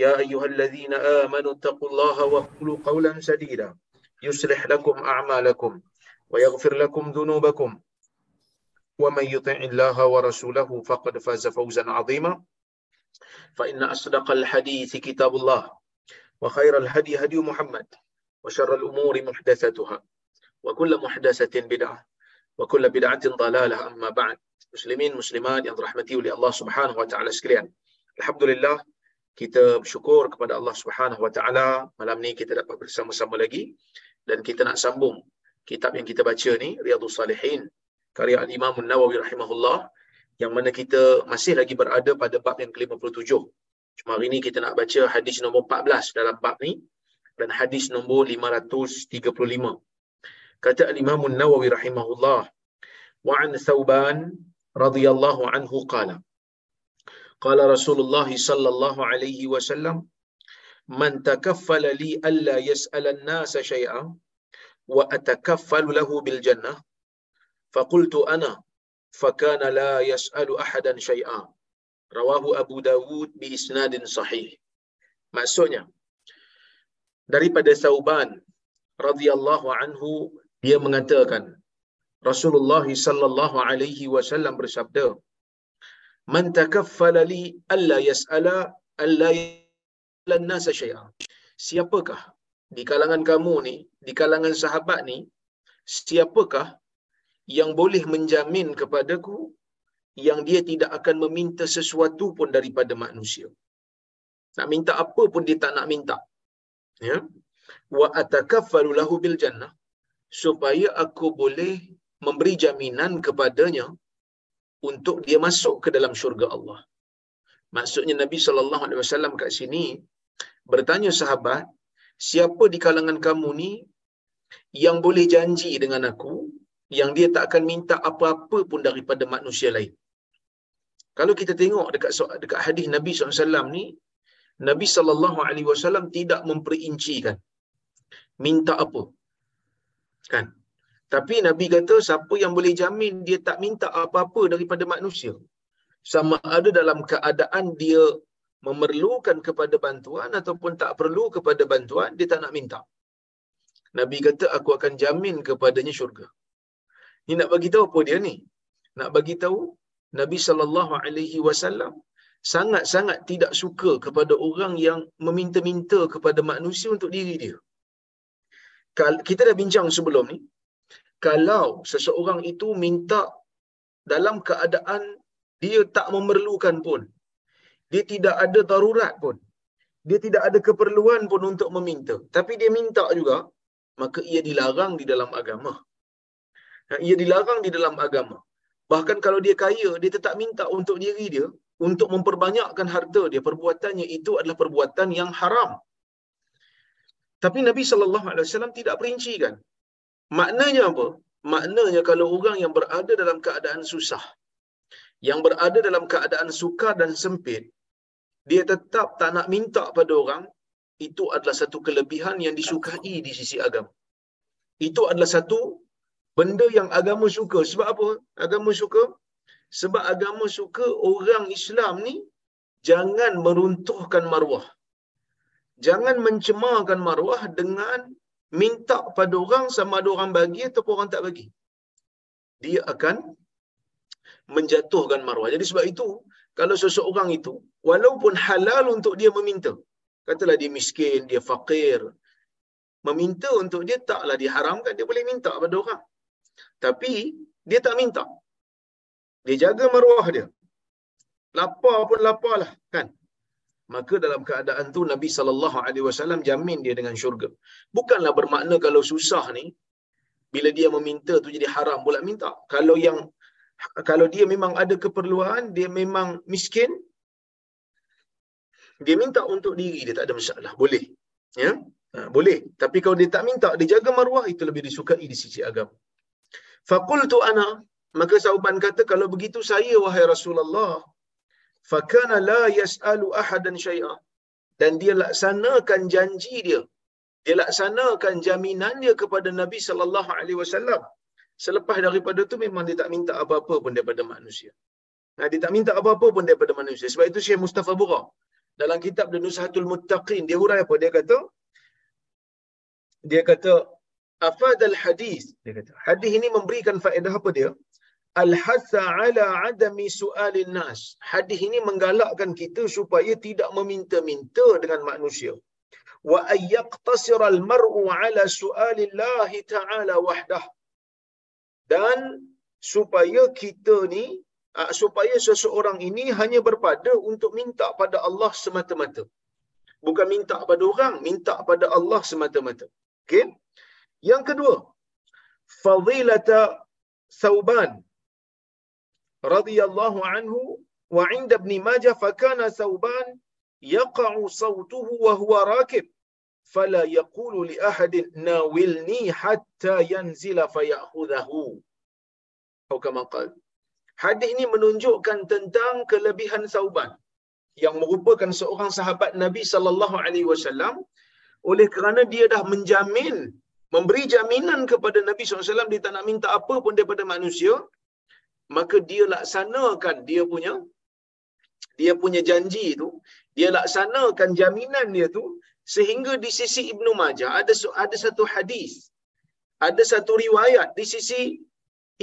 يا أيها الذين آمنوا اتقوا الله وقولوا قولا سديدا. يصلح لكم أعمالكم ويغفر لكم ذنوبكم. ومن يطع الله ورسوله فقد فاز فوزا عظيما. فإن أصدق الحديث كتاب الله وخير الهدي هدي محمد وشر الأمور محدثتها وكل محدثة بدعة وكل بدعة ضلالة. أما بعد مسلمين مسلمات yang dirahmati Allah Subhanahu wa taala sekalian. Alhamdulillah kita bersyukur kepada Allah Subhanahu wa taala malam ni kita dapat bersama-sama lagi dan kita nak sambung kitab yang kita baca ni Riyadhus Salihin karya Al-Imam An-Nawawi rahimahullah yang mana kita masih lagi berada pada bab yang ke-57. Cuma hari ni kita nak baca hadis nombor 14 dalam bab ni dan hadis nombor 535. Kata Al-Imam An-Nawawi rahimahullah wa an Thauban radhiyallahu anhu qala Qala Rasulullah sallallahu alaihi wasallam, "Man takaffala li alla yas'al an-nas wa atakaffalu lahu bil jannah." Faqultu ana, fakana la yas'alu ahadan shay'a. Rawahu Abu Dawud bi isnadin sahih. Maksudnya daripada Sauban radhiyallahu anhu dia mengatakan Rasulullah sallallahu alaihi wasallam bersabda, man takaffala li alla yas'ala alla yas'ala an-nas syai'a siapakah di kalangan kamu ni di kalangan sahabat ni siapakah yang boleh menjamin kepadaku yang dia tidak akan meminta sesuatu pun daripada manusia? Nak minta apa pun dia tak nak minta. Ya? Wa atakaffalu lahu bil jannah. Supaya aku boleh memberi jaminan kepadanya untuk dia masuk ke dalam syurga Allah. Maksudnya Nabi sallallahu alaihi wasallam kat sini bertanya sahabat, siapa di kalangan kamu ni yang boleh janji dengan aku yang dia tak akan minta apa-apa pun daripada manusia lain. Kalau kita tengok dekat dekat hadis Nabi SAW ni, Nabi sallallahu alaihi wasallam tidak memperincikan minta apa. Kan? Tapi Nabi kata siapa yang boleh jamin dia tak minta apa-apa daripada manusia. Sama ada dalam keadaan dia memerlukan kepada bantuan ataupun tak perlu kepada bantuan, dia tak nak minta. Nabi kata aku akan jamin kepadanya syurga. Ni nak bagi tahu apa dia ni? Nak bagi tahu Nabi sallallahu alaihi wasallam sangat-sangat tidak suka kepada orang yang meminta-minta kepada manusia untuk diri dia. Kita dah bincang sebelum ni, kalau seseorang itu minta dalam keadaan dia tak memerlukan pun, dia tidak ada darurat pun, dia tidak ada keperluan pun untuk meminta, tapi dia minta juga, maka ia dilarang di dalam agama. Ia dilarang di dalam agama. Bahkan kalau dia kaya, dia tetap minta untuk diri dia, untuk memperbanyakkan harta dia, perbuatannya itu adalah perbuatan yang haram. Tapi Nabi SAW tidak perincikan. Maknanya apa? Maknanya kalau orang yang berada dalam keadaan susah, yang berada dalam keadaan sukar dan sempit, dia tetap tak nak minta pada orang, itu adalah satu kelebihan yang disukai di sisi agama. Itu adalah satu benda yang agama suka. Sebab apa? Agama suka? Sebab agama suka orang Islam ni jangan meruntuhkan maruah. Jangan mencemarkan maruah dengan minta pada orang sama ada orang bagi ataupun orang tak bagi. Dia akan menjatuhkan maruah. Jadi sebab itu, kalau seseorang itu, walaupun halal untuk dia meminta, katalah dia miskin, dia fakir, meminta untuk dia taklah diharamkan dia boleh minta pada orang tapi dia tak minta dia jaga maruah dia lapar pun laparlah kan maka dalam keadaan tu Nabi sallallahu alaihi wasallam jamin dia dengan syurga. Bukanlah bermakna kalau susah ni bila dia meminta tu jadi haram pula minta. Kalau yang kalau dia memang ada keperluan dia memang miskin dia minta untuk diri dia tak ada masalah. Boleh. Ya? Ha, boleh. Tapi kalau dia tak minta dia jaga maruah itu lebih disukai di sisi agama. Faqultu ana maka sauban kata kalau begitu saya wahai Rasulullah fakana la yasalu ahadan syai'a. Dan dia laksanakan janji dia. Dia laksanakan jaminan dia kepada Nabi sallallahu alaihi wasallam. Selepas daripada tu memang dia tak minta apa-apa pun daripada manusia. Nah dia tak minta apa-apa pun daripada manusia. Sebab itu Syekh Mustafa Bura dalam kitab The Nushatul Muttaqin dia hurai apa? Dia kata dia kata afadal hadis. Dia kata hadis ini memberikan faedah apa dia al-hatha ala adami su'alin nas hadis ini menggalakkan kita supaya tidak meminta-minta dengan manusia wa ayyaqtasira al-mar'u ala su'alillahi ta'ala wahdah dan supaya kita ni uh, supaya seseorang ini hanya berpada untuk minta pada Allah semata-mata. Bukan minta pada orang, minta pada Allah semata-mata. Okey. Yang kedua, fadilata Sauban radhiyallahu anhu wa 'inda Ibn Majah fa kana Sauban yaqa'u sawtuhu wa huwa rakib fala yaqulu li ahadin nawilni hatta yanzila fayakhudhahu. Atau kama qala Hadis ini menunjukkan tentang kelebihan Sauban yang merupakan seorang sahabat Nabi sallallahu alaihi wasallam oleh kerana dia dah menjamin memberi jaminan kepada Nabi SAW dia tak nak minta apa pun daripada manusia maka dia laksanakan dia punya dia punya janji itu dia laksanakan jaminan dia tu sehingga di sisi Ibnu Majah ada ada satu hadis ada satu riwayat di sisi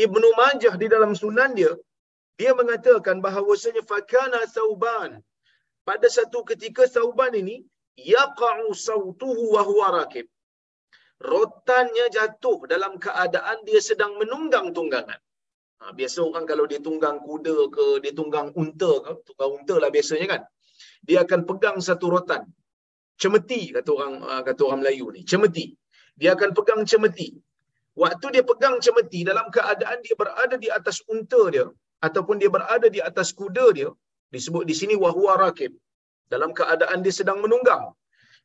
Ibnu Majah di dalam sunan dia dia mengatakan bahawasanya fakana sauban. Pada satu ketika sauban ini yaqa'u sautuhu wa huwa rakib rotannya jatuh dalam keadaan dia sedang menunggang tunggangan ha, biasa orang kalau dia tunggang kuda ke dia tunggang unta ke tunggang unta lah biasanya kan dia akan pegang satu rotan. Cemeti kata orang ha, kata orang Melayu ni cemeti. Dia akan pegang cemeti. Waktu dia pegang cemeti dalam keadaan dia berada di atas unta dia ataupun dia berada di atas kuda dia disebut di sini wahwa rakib. Dalam keadaan dia sedang menunggang.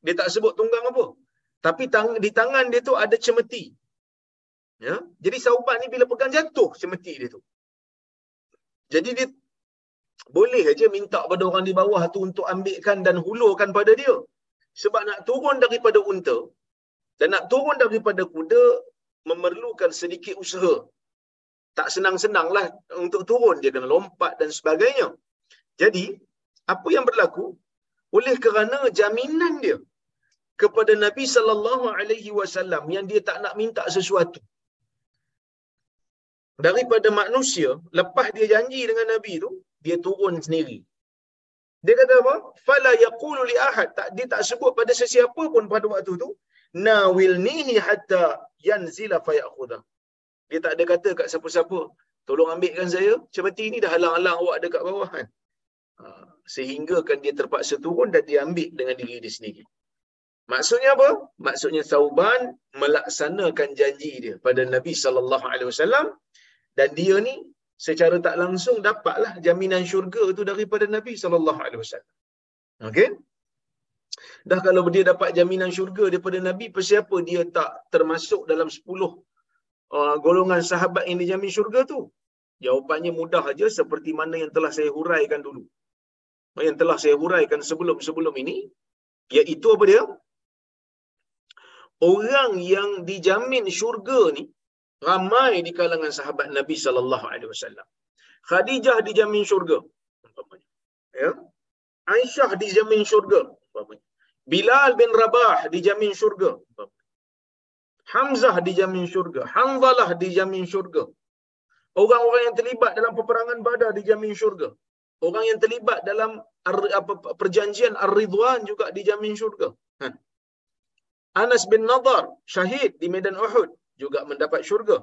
Dia tak sebut tunggang apa. Tapi tang di tangan dia tu ada cemeti ya? Jadi saubat ni bila pegang jatuh cemeti dia tu. Jadi dia boleh aja minta pada orang di bawah tu untuk ambilkan dan hulurkan pada dia. Sebab nak turun daripada unta dan nak turun daripada kuda memerlukan sedikit usaha. Tak senang-senang lah untuk turun dia kena lompat dan sebagainya. Jadi apa yang berlaku? Oleh kerana jaminan dia kepada Nabi sallallahu alaihi wasallam yang dia tak nak minta sesuatu daripada manusia lepas dia janji dengan Nabi tu dia turun sendiri dia kata apa fala yaqulu li ahad tak dia tak sebut pada sesiapa pun pada waktu tu nawilnihi hatta yanzila fayakhudha dia tak ada kata kat siapa-siapa, tolong ambilkan saya, cemeti ni dah halang-halang awak dekat bawah kan. Ha, sehingga kan dia terpaksa turun dan dia ambil dengan diri dia sendiri. Maksudnya apa? Maksudnya Sauban melaksanakan janji dia pada Nabi sallallahu alaihi wasallam dan dia ni secara tak langsung dapatlah jaminan syurga tu daripada Nabi sallallahu alaihi wasallam. Okey? Dah kalau dia dapat jaminan syurga daripada Nabi, siapa dia tak termasuk dalam uh, golongan sahabat yang dijamin syurga tu? Jawapannya mudah aja seperti mana yang telah saya huraikan dulu. Yang telah saya huraikan sebelum-sebelum ini, iaitu apa dia? Orang yang dijamin syurga ni ramai di kalangan sahabat Nabi sallallahu alaihi wasallam. Khadijah dijamin syurga. Ya. Aisyah dijamin syurga. Bilal bin Rabah dijamin syurga. Hamzah dijamin syurga. Hanzalah dijamin syurga. Orang-orang yang terlibat dalam peperangan badar dijamin syurga. Orang yang terlibat dalam perjanjian Ar-Ridwan juga dijamin syurga. Ha. Anas bin Nadar syahid di medan Uhud juga mendapat syurga.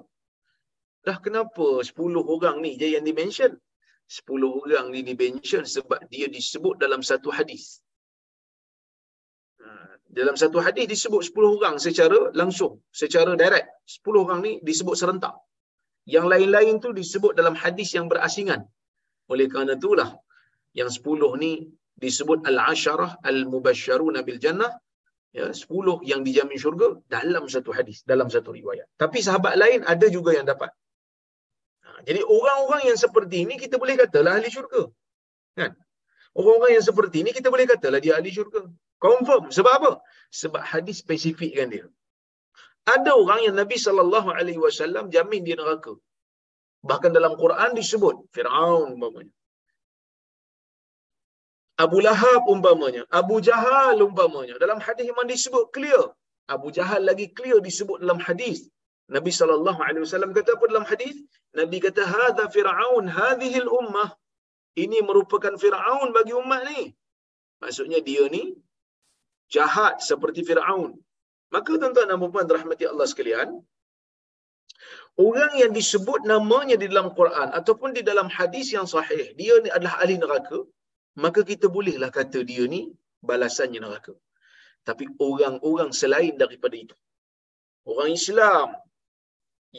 Dah kenapa 10 orang ni je yang dimention? 10 orang ni dimention sebab dia disebut dalam satu hadis. Ha, dalam satu hadis disebut 10 orang secara langsung, secara direct. 10 orang ni disebut serentak. Yang lain-lain tu disebut dalam hadis yang berasingan. Oleh kerana itulah yang 10 ni disebut al-asharah al-mubasysyaruna bil jannah ya 10 yang dijamin syurga dalam satu hadis dalam satu riwayat. Tapi sahabat lain ada juga yang dapat. Ha, jadi orang-orang yang seperti ini kita boleh katalah ahli syurga. Kan? Orang-orang yang seperti ini kita boleh katalah dia ahli syurga. Confirm. Sebab apa? Sebab hadis spesifikkan dia. Ada orang yang Nabi wasallam jamin dia neraka. Bahkan dalam Quran disebut Firaun umpamanya Abu Lahab umpamanya, Abu Jahal umpamanya. Dalam hadis memang disebut clear. Abu Jahal lagi clear disebut dalam hadis. Nabi sallallahu alaihi wasallam kata apa dalam hadis? Nabi kata hadza fir'aun hadhihi ummah. Ini merupakan Firaun bagi umat ni. Maksudnya dia ni jahat seperti Firaun. Maka tuan-tuan dan puan rahmati Allah sekalian, orang yang disebut namanya di dalam Quran ataupun di dalam hadis yang sahih, dia ni adalah ahli neraka, maka kita bolehlah kata dia ni balasannya neraka. Tapi orang-orang selain daripada itu, orang Islam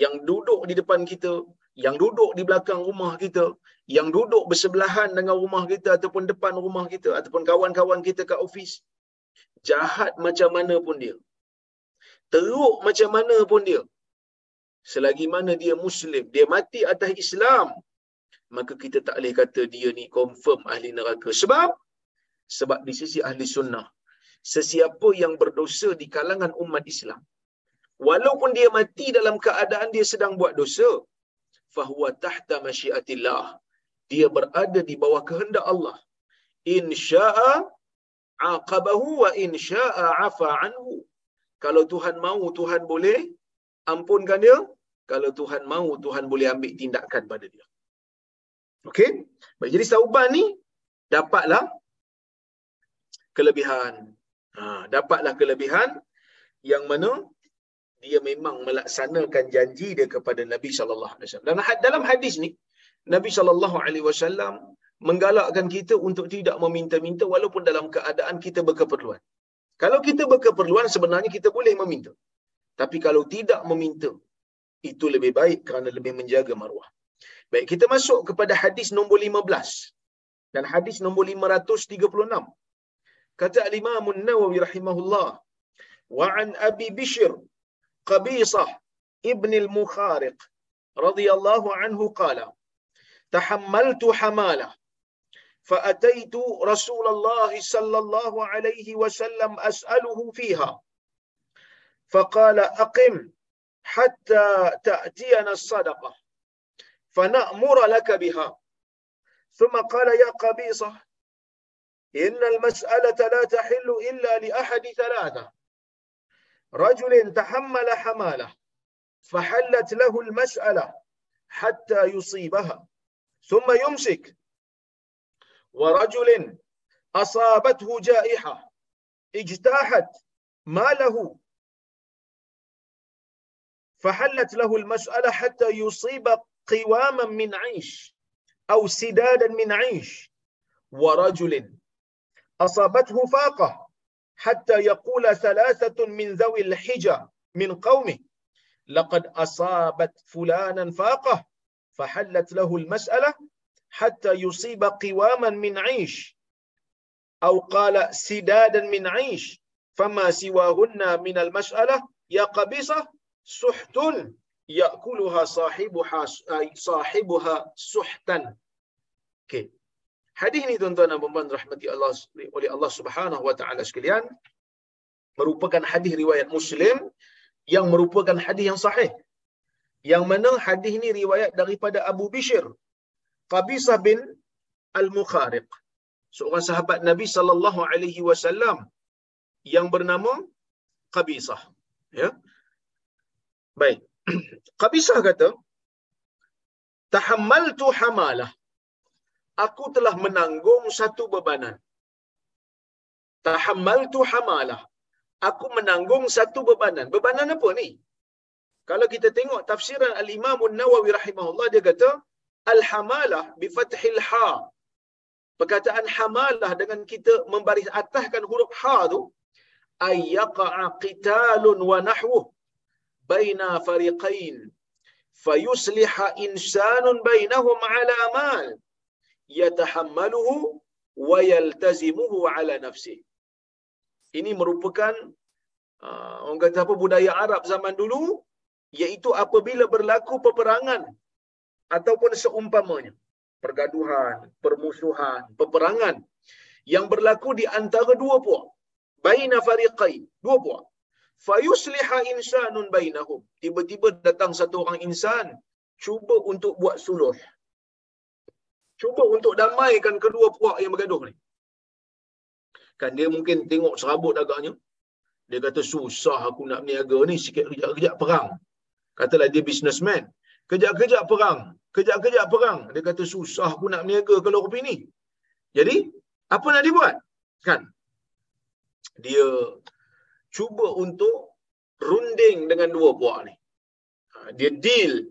yang duduk di depan kita, yang duduk di belakang rumah kita, yang duduk bersebelahan dengan rumah kita ataupun depan rumah kita ataupun kawan-kawan kita kat ofis, jahat macam mana pun dia, teruk macam mana pun dia, selagi mana dia Muslim, dia mati atas Islam, maka kita tak boleh kata dia ni confirm ahli neraka. Sebab? Sebab di sisi ahli sunnah, sesiapa yang berdosa di kalangan umat Islam, walaupun dia mati dalam keadaan dia sedang buat dosa, fahuwa tahta masyiatillah. Dia berada di bawah kehendak Allah. In sya'a aqabahu wa in sya'a afa anhu. Kalau Tuhan mahu, Tuhan boleh ampunkan dia. Kalau Tuhan mahu, Tuhan boleh ambil tindakan pada dia. Okey. Baik, jadi Sauban ni dapatlah kelebihan. Ha, dapatlah kelebihan yang mana dia memang melaksanakan janji dia kepada Nabi sallallahu alaihi wasallam. Dan dalam hadis ni Nabi sallallahu alaihi wasallam menggalakkan kita untuk tidak meminta-minta walaupun dalam keadaan kita berkeperluan. Kalau kita berkeperluan sebenarnya kita boleh meminta. Tapi kalau tidak meminta itu lebih baik kerana lebih menjaga maruah. Baik, kita masuk kepada hadis nombor 15 dan hadis nombor 536. Kata Al-Imam An-Nawawi rahimahullah, wa an Abi Bishr Qabisah ibn al-Mukhariq radhiyallahu anhu qala تحملت حماله فأتيت رسول الله صلى الله عليه وسلم أسأله فيها فقال أقم حتى تأتينا الصدقة فنأمر لك بها. ثم قال يا قبيصة إن المسألة لا تحل إلا لأحد ثلاثة. رجل تحمل حمالة فحلت له المسألة حتى يصيبها ثم يمسك. ورجل أصابته جائحة اجتاحت ماله فحلت له المسألة حتى يصيب قواما من عيش أو سدادا من عيش ورجل أصابته فاقة حتى يقول ثلاثة من ذوي الحجة من قومه لقد أصابت فلانا فاقة فحلت له المسألة حتى يصيب قواما من عيش أو قال سدادا من عيش فما سواهن من المسألة يا قبيصة سحت yakuluha sahibuha sahibuha suhtan. Okey. Hadis ni tuan-tuan dan puan-puan rahmati Allah oleh Allah Subhanahu wa taala sekalian merupakan hadis riwayat Muslim yang merupakan hadis yang sahih. Yang mana hadis ni riwayat daripada Abu Bishr Qabisah bin Al-Mukhariq. Seorang sahabat Nabi sallallahu alaihi wasallam yang bernama Qabisah. Ya. Baik. Qabisah kata, Tahammaltu hamalah. Aku telah menanggung satu bebanan. Tahammaltu hamalah. aku menanggung satu bebanan. Bebanan apa ni? Kalau kita tengok tafsiran Al-Imam Nawawi rahimahullah dia kata al-hamalah bi fathil ha. Perkataan hamalah dengan kita membaris ataskan huruf ha tu ay yaqa'a qitalun wa nahwuh baina fariqain fayusliha insanun bainahum ala mal yatahammaluhu wa yaltazimuhu ala nafsi. Ini merupakan uh, orang kata apa budaya Arab zaman dulu iaitu apabila berlaku peperangan ataupun seumpamanya. Pergaduhan, permusuhan, peperangan yang berlaku di antara dua puak. Baina fariqain dua puak fayusliha insanun bainahum. Tiba-tiba datang satu orang insan cuba untuk buat suluh. Cuba untuk damaikan kedua puak yang bergaduh ni. Kan dia mungkin tengok serabut agaknya dia kata susah aku nak berniaga ni sikit kejap-kejap perang. Katalah dia businessman. Kejap-kejap perang kejap-kejap perang. Dia kata susah aku nak berniaga kalau rupi ni. Jadi apa nak dibuat? Kan? Dia cuba untuk runding dengan dua puak ni. Ha, dia deal.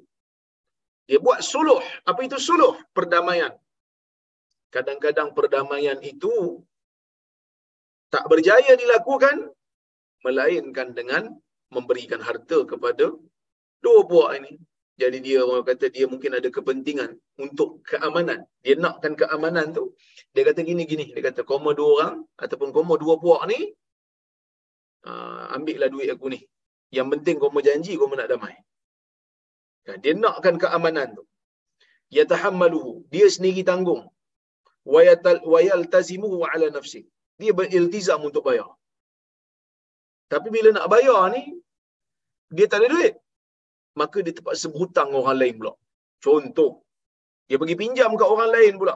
Dia buat suluh. Apa itu suluh? Perdamaian. Kadang-kadang perdamaian itu tak berjaya dilakukan melainkan dengan memberikan harta kepada dua puak ini. Jadi dia orang kata dia mungkin ada kepentingan untuk keamanan. Dia nakkan keamanan tu. Dia kata gini-gini. Dia kata koma dua orang ataupun koma dua puak ni uh, ambillah duit aku ni. Yang penting kau janji kau nak damai. Kan, dia nakkan keamanan tu. Ya tahammaluhu. Dia sendiri tanggung. Wa yaltazimuhu ala nafsi. Dia beriltizam untuk bayar. Tapi bila nak bayar ni, dia tak ada duit. Maka dia terpaksa berhutang orang lain pula. Contoh, dia pergi pinjam ke orang lain pula.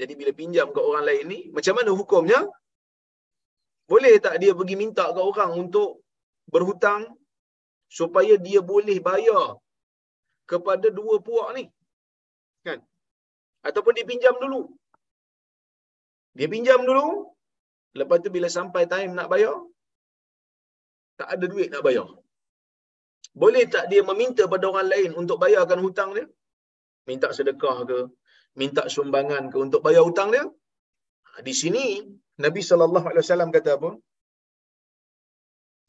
Jadi bila pinjam ke orang lain ni, macam mana hukumnya? Boleh tak dia pergi minta ke orang untuk berhutang supaya dia boleh bayar kepada dua puak ni? Kan? Ataupun dia pinjam dulu. Dia pinjam dulu, lepas tu bila sampai time nak bayar, tak ada duit nak bayar. Boleh tak dia meminta pada orang lain untuk bayarkan hutang dia? Minta sedekah ke? Minta sumbangan ke untuk bayar hutang dia? Ha, di sini Nabi sallallahu alaihi wasallam kata apa?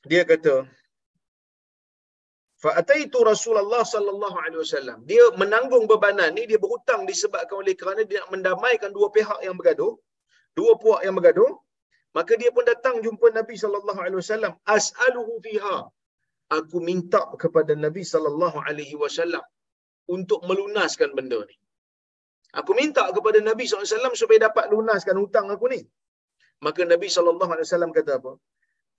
Dia kata fa ataitu Rasulullah sallallahu alaihi wasallam. Dia menanggung bebanan ni dia berhutang disebabkan oleh kerana dia nak mendamaikan dua pihak yang bergaduh, dua puak yang bergaduh. Maka dia pun datang jumpa Nabi sallallahu alaihi wasallam, as'aluhu fiha. Aku minta kepada Nabi sallallahu alaihi wasallam untuk melunaskan benda ni. Aku minta kepada Nabi SAW supaya dapat lunaskan hutang aku ni. Maka Nabi SAW kata apa?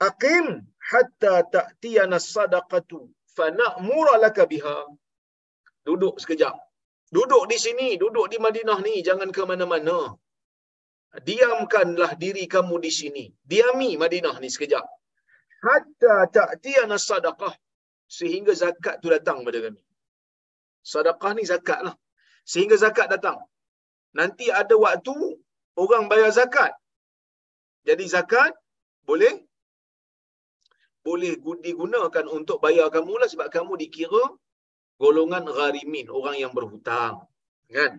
Aqim hatta ta'tiyana sadaqatu fana'mura laka biha. Duduk sekejap. Duduk di sini, duduk di Madinah ni, jangan ke mana-mana. Diamkanlah diri kamu di sini. Diami Madinah ni sekejap. Hatta ta'tiyana sadaqah. Sehingga zakat tu datang pada kami. Sadaqah ni zakat lah. Sehingga zakat datang. Nanti ada waktu orang bayar zakat. Jadi zakat boleh boleh digunakan untuk bayar kamu lah sebab kamu dikira golongan gharimin, orang yang berhutang. Kan?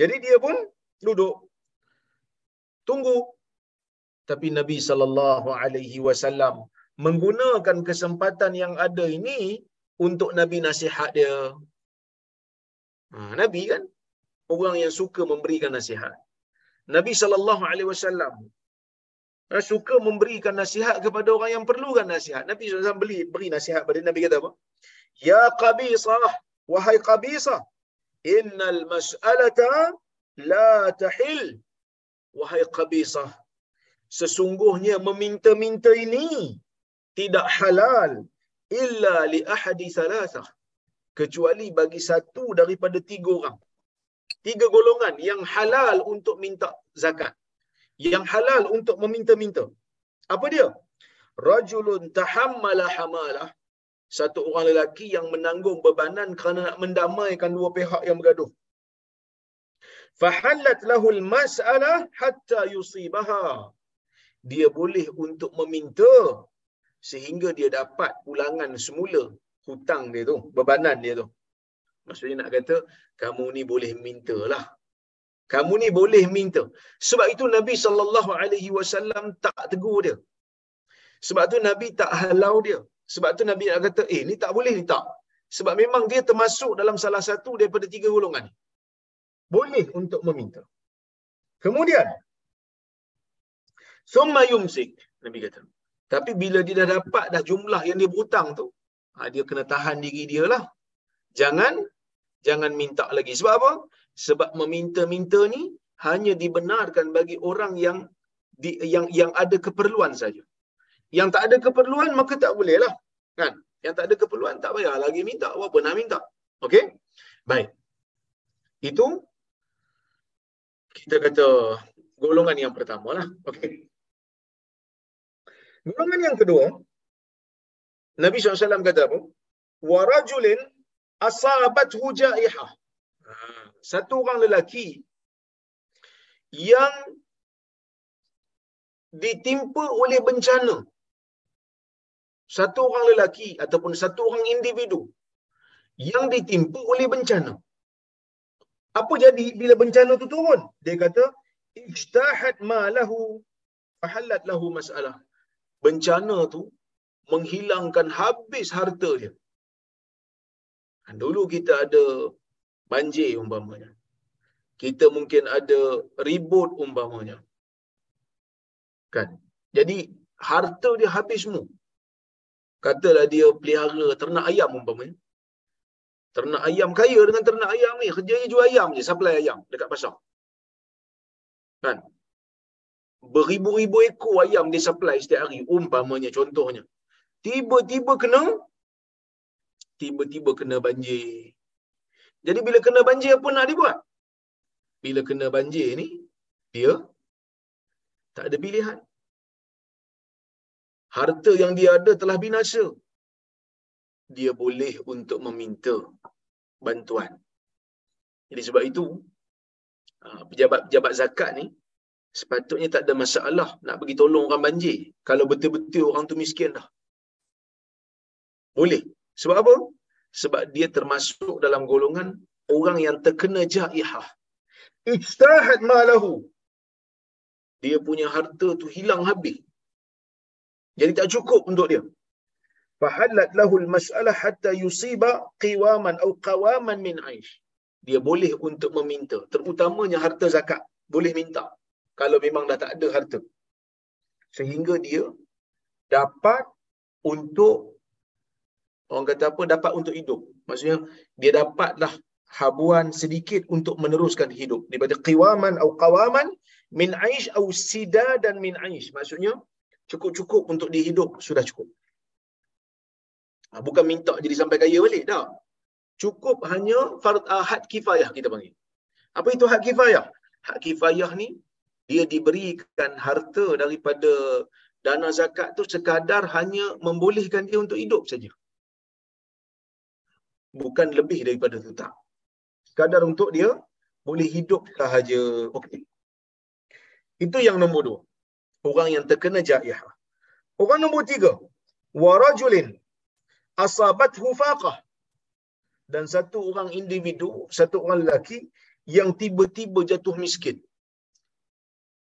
Jadi dia pun duduk tunggu. Tapi Nabi sallallahu alaihi wasallam menggunakan kesempatan yang ada ini untuk Nabi nasihat dia. Ha, Nabi kan orang yang suka memberikan nasihat. Nabi sallallahu alaihi wasallam suka memberikan nasihat kepada orang yang perlukan nasihat. Nabi SAW beri, beri nasihat pada Nabi kata apa? Ya qabisah, wahai qabisah, innal mas'alata la tahil. Wahai qabisah, sesungguhnya meminta-minta ini tidak halal illa li ahadi thalathah. Kecuali bagi satu daripada tiga orang. Tiga golongan yang halal untuk minta zakat yang halal untuk meminta-minta. Apa dia? Rajulun tahammala hamalah. Satu orang lelaki yang menanggung bebanan kerana nak mendamaikan dua pihak yang bergaduh. Fahallat lahul mas'alah hatta yusibaha. Dia boleh untuk meminta sehingga dia dapat ulangan semula hutang dia tu, bebanan dia tu. Maksudnya nak kata, kamu ni boleh minta lah. Kamu ni boleh minta. Sebab itu Nabi SAW tak tegur dia. Sebab tu Nabi tak halau dia. Sebab tu Nabi nak kata, eh ni tak boleh ni tak. Sebab memang dia termasuk dalam salah satu daripada tiga golongan ni. Boleh untuk meminta. Kemudian, Summa yumsik, Nabi kata. Tapi bila dia dah dapat dah jumlah yang dia berhutang tu, ha, dia kena tahan diri dia lah. Jangan, jangan minta lagi. Sebab apa? Sebab meminta-minta ni hanya dibenarkan bagi orang yang di, yang yang ada keperluan saja. Yang tak ada keperluan maka tak boleh lah. Kan? Yang tak ada keperluan tak payah lagi minta. Apa nak minta? Okey? Baik. Itu kita kata golongan yang pertama lah. Okey. Golongan yang kedua, Nabi SAW kata apa? Warajulin asabat hujaihah. Ha, satu orang lelaki yang ditimpa oleh bencana. Satu orang lelaki ataupun satu orang individu yang ditimpa oleh bencana. Apa jadi bila bencana tu turun? Dia kata, ijtahad ma lahu fahallat lahu masalah bencana tu menghilangkan habis harta dia. Dulu kita ada banjir umpamanya. Kita mungkin ada ribut umpamanya. Kan? Jadi harta dia habis semua. Katalah dia pelihara ternak ayam umpamanya. Ternak ayam kaya dengan ternak ayam ni. Kerjanya jual ayam je, supply ayam dekat pasar. Kan? beribu-ribu ekor ayam dia supply setiap hari umpamanya contohnya tiba-tiba kena tiba-tiba kena banjir jadi bila kena banjir apa nak dibuat bila kena banjir ni dia tak ada pilihan harta yang dia ada telah binasa dia boleh untuk meminta bantuan jadi sebab itu ah, pejabat-pejabat zakat ni sepatutnya tak ada masalah nak bagi tolong orang banjir kalau betul-betul orang tu miskin dah. Boleh. Sebab apa? Sebab dia termasuk dalam golongan orang yang terkena jaihah. Ijtahad malahu. Dia punya harta tu hilang habis. Jadi tak cukup untuk dia. Fahallat lahul mas'alah hatta yusiba qiwaman atau qawaman min aish. Dia boleh untuk meminta. Terutamanya harta zakat. Boleh minta kalau memang dah tak ada harta. Sehingga dia dapat untuk orang kata apa dapat untuk hidup. Maksudnya dia dapatlah habuan sedikit untuk meneruskan hidup daripada qiwaman atau qawaman min aish atau sida dan min aish. Maksudnya cukup-cukup untuk dihidup sudah cukup. Ha, bukan minta jadi sampai kaya balik dah. Cukup hanya fard ahad kifayah kita panggil. Apa itu hak kifayah? Hak kifayah ni dia diberikan harta daripada dana zakat tu sekadar hanya membolehkan dia untuk hidup saja. Bukan lebih daripada itu tak. Sekadar untuk dia boleh hidup sahaja. Okey. Itu yang nombor dua. Orang yang terkena jaih. Orang nombor tiga. Warajulin asabat hufaqah. Dan satu orang individu, satu orang lelaki yang tiba-tiba jatuh miskin.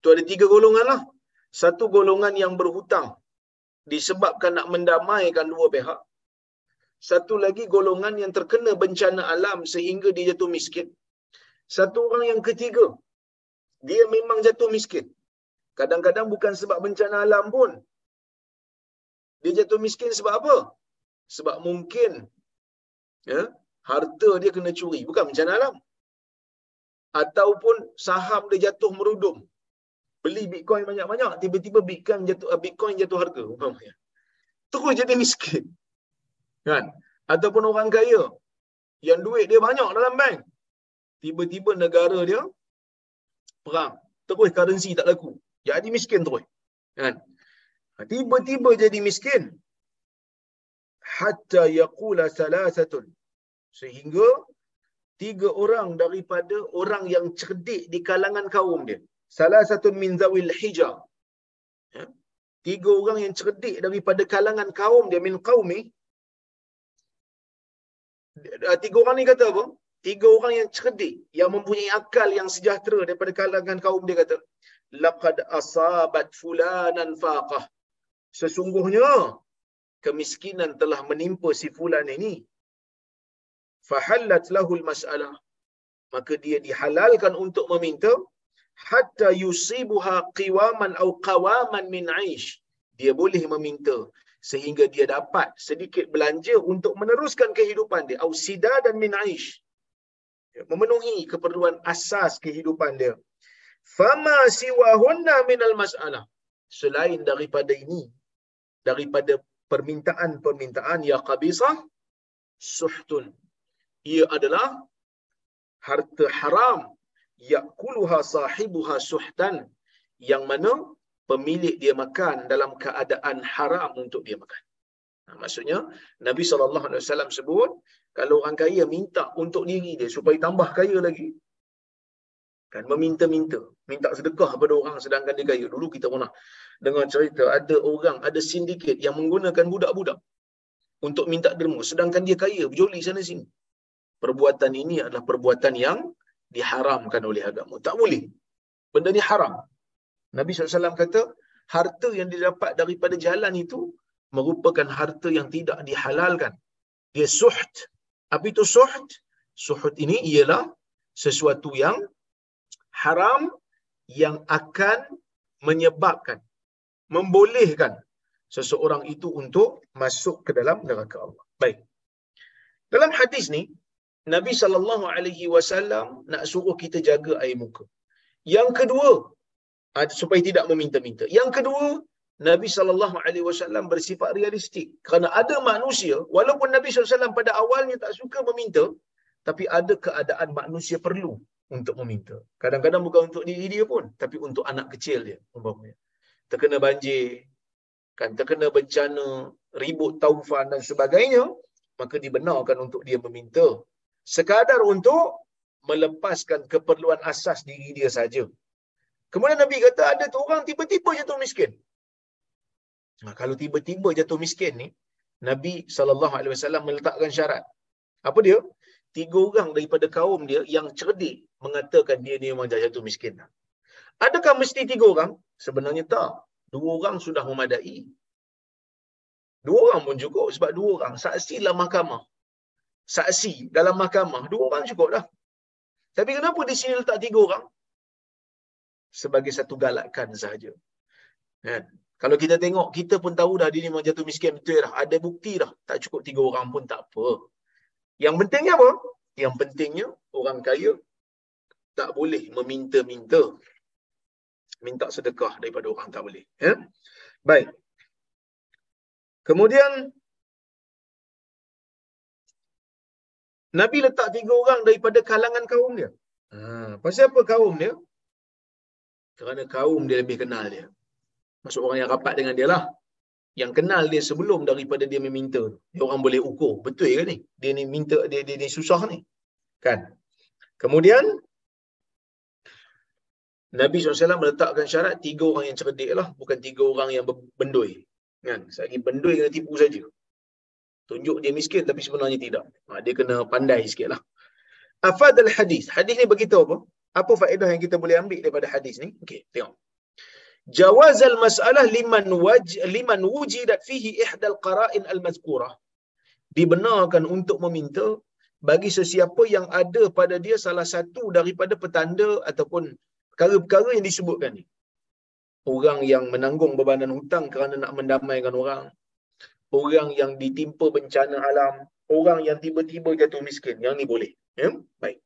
Tu ada tiga golongan lah. Satu golongan yang berhutang disebabkan nak mendamaikan dua pihak. Satu lagi golongan yang terkena bencana alam sehingga dia jatuh miskin. Satu orang yang ketiga, dia memang jatuh miskin. Kadang-kadang bukan sebab bencana alam pun. Dia jatuh miskin sebab apa? Sebab mungkin ya, harta dia kena curi. Bukan bencana alam. Ataupun saham dia jatuh merudum beli bitcoin banyak-banyak tiba-tiba bitcoin jatuh uh, bitcoin jatuh harga umpamanya terus jadi miskin kan? Ataupun orang kaya yang duit dia banyak dalam bank tiba-tiba negara dia perang. Terus currency tak laku. Jadi miskin terus. Kan? Ha, tiba-tiba jadi miskin. Hatta yaqula salasatun. Sehingga tiga orang daripada orang yang cerdik di kalangan kaum dia. Salah satu min zawil hijab. Ya? tiga orang yang cerdik daripada kalangan kaum dia min qaumi tiga orang ni kata apa? Tiga orang yang cerdik yang mempunyai akal yang sejahtera daripada kalangan kaum dia kata laqad asabat fulanan faqah. Sesungguhnya kemiskinan telah menimpa si fulan ini. Fahallat lahul mas'alah. Maka dia dihalalkan untuk meminta hatta yusibuha qiwaman au qawaman min aish. Dia boleh meminta sehingga dia dapat sedikit belanja untuk meneruskan kehidupan dia. Au sida dan min aish memenuhi keperluan asas kehidupan dia. Fama siwahunna minal mas'alah. Selain daripada ini daripada permintaan-permintaan ya qabisah suhtun. Ia adalah harta haram. Yakuluha sahibuha suhtan. Yang mana pemilik dia makan dalam keadaan haram untuk dia makan. Nah, maksudnya Nabi SAW sebut kalau orang kaya minta untuk diri dia supaya tambah kaya lagi kan meminta-minta minta sedekah kepada orang sedangkan dia kaya dulu kita pernah dengar cerita ada orang ada sindiket yang menggunakan budak-budak untuk minta derma sedangkan dia kaya berjoli sana sini perbuatan ini adalah perbuatan yang diharamkan oleh agama. Tak boleh. Benda ni haram. Nabi SAW kata, harta yang didapat daripada jalan itu merupakan harta yang tidak dihalalkan. Dia suht. Apa itu suht? Suht ini ialah sesuatu yang haram yang akan menyebabkan, membolehkan seseorang itu untuk masuk ke dalam neraka Allah. Baik. Dalam hadis ni, Nabi sallallahu alaihi wasallam nak suruh kita jaga air muka. Yang kedua, supaya tidak meminta-minta. Yang kedua, Nabi sallallahu alaihi wasallam bersifat realistik. Kerana ada manusia, walaupun Nabi sallallahu pada awalnya tak suka meminta, tapi ada keadaan manusia perlu untuk meminta. Kadang-kadang bukan untuk diri dia pun, tapi untuk anak kecil dia, umpamanya. Terkena banjir, kan terkena bencana, ribut taufan dan sebagainya, maka dibenarkan untuk dia meminta sekadar untuk melepaskan keperluan asas diri dia saja. Kemudian Nabi kata ada tu orang tiba-tiba jatuh miskin. Nah, kalau tiba-tiba jatuh miskin ni, Nabi SAW meletakkan syarat. Apa dia? Tiga orang daripada kaum dia yang cerdik mengatakan dia ni memang jatuh miskin. Adakah mesti tiga orang? Sebenarnya tak. Dua orang sudah memadai. Dua orang pun cukup sebab dua orang saksi dalam mahkamah saksi dalam mahkamah, dua orang cukup dah. Tapi kenapa di sini letak tiga orang? Sebagai satu galakan sahaja. Kan? Kalau kita tengok, kita pun tahu dah dia ni memang jatuh miskin betul dah. Ada bukti dah. Tak cukup tiga orang pun tak apa. Yang pentingnya apa? Yang pentingnya orang kaya tak boleh meminta-minta. Minta sedekah daripada orang tak boleh. Ya? Baik. Kemudian Nabi letak tiga orang daripada kalangan kaum dia. Ha, pasal apa kaum dia? Kerana kaum dia lebih kenal dia. Maksud orang yang rapat dengan dia lah. Yang kenal dia sebelum daripada dia meminta. Dia orang boleh ukur. Betul ke ni? Dia ni minta, dia, dia, dia susah ni. Kan? Kemudian, Nabi SAW meletakkan syarat tiga orang yang cerdik lah. Bukan tiga orang yang bendui. Kan? Selagi bendui kena tipu saja tunjuk dia miskin tapi sebenarnya tidak. Ha, dia kena pandai sikit lah. Afad al-hadis. Hadis ni beritahu apa? Apa faedah yang kita boleh ambil daripada hadis ni? Okey, tengok. Jawaz al-mas'alah liman waj liman wujidat fihi ihda al-qara'in al-mazkurah. Dibenarkan untuk meminta bagi sesiapa yang ada pada dia salah satu daripada petanda ataupun perkara-perkara yang disebutkan ni. Orang yang menanggung bebanan hutang kerana nak mendamaikan orang, orang yang ditimpa bencana alam, orang yang tiba-tiba jatuh miskin. Yang ni boleh. Ya? Baik.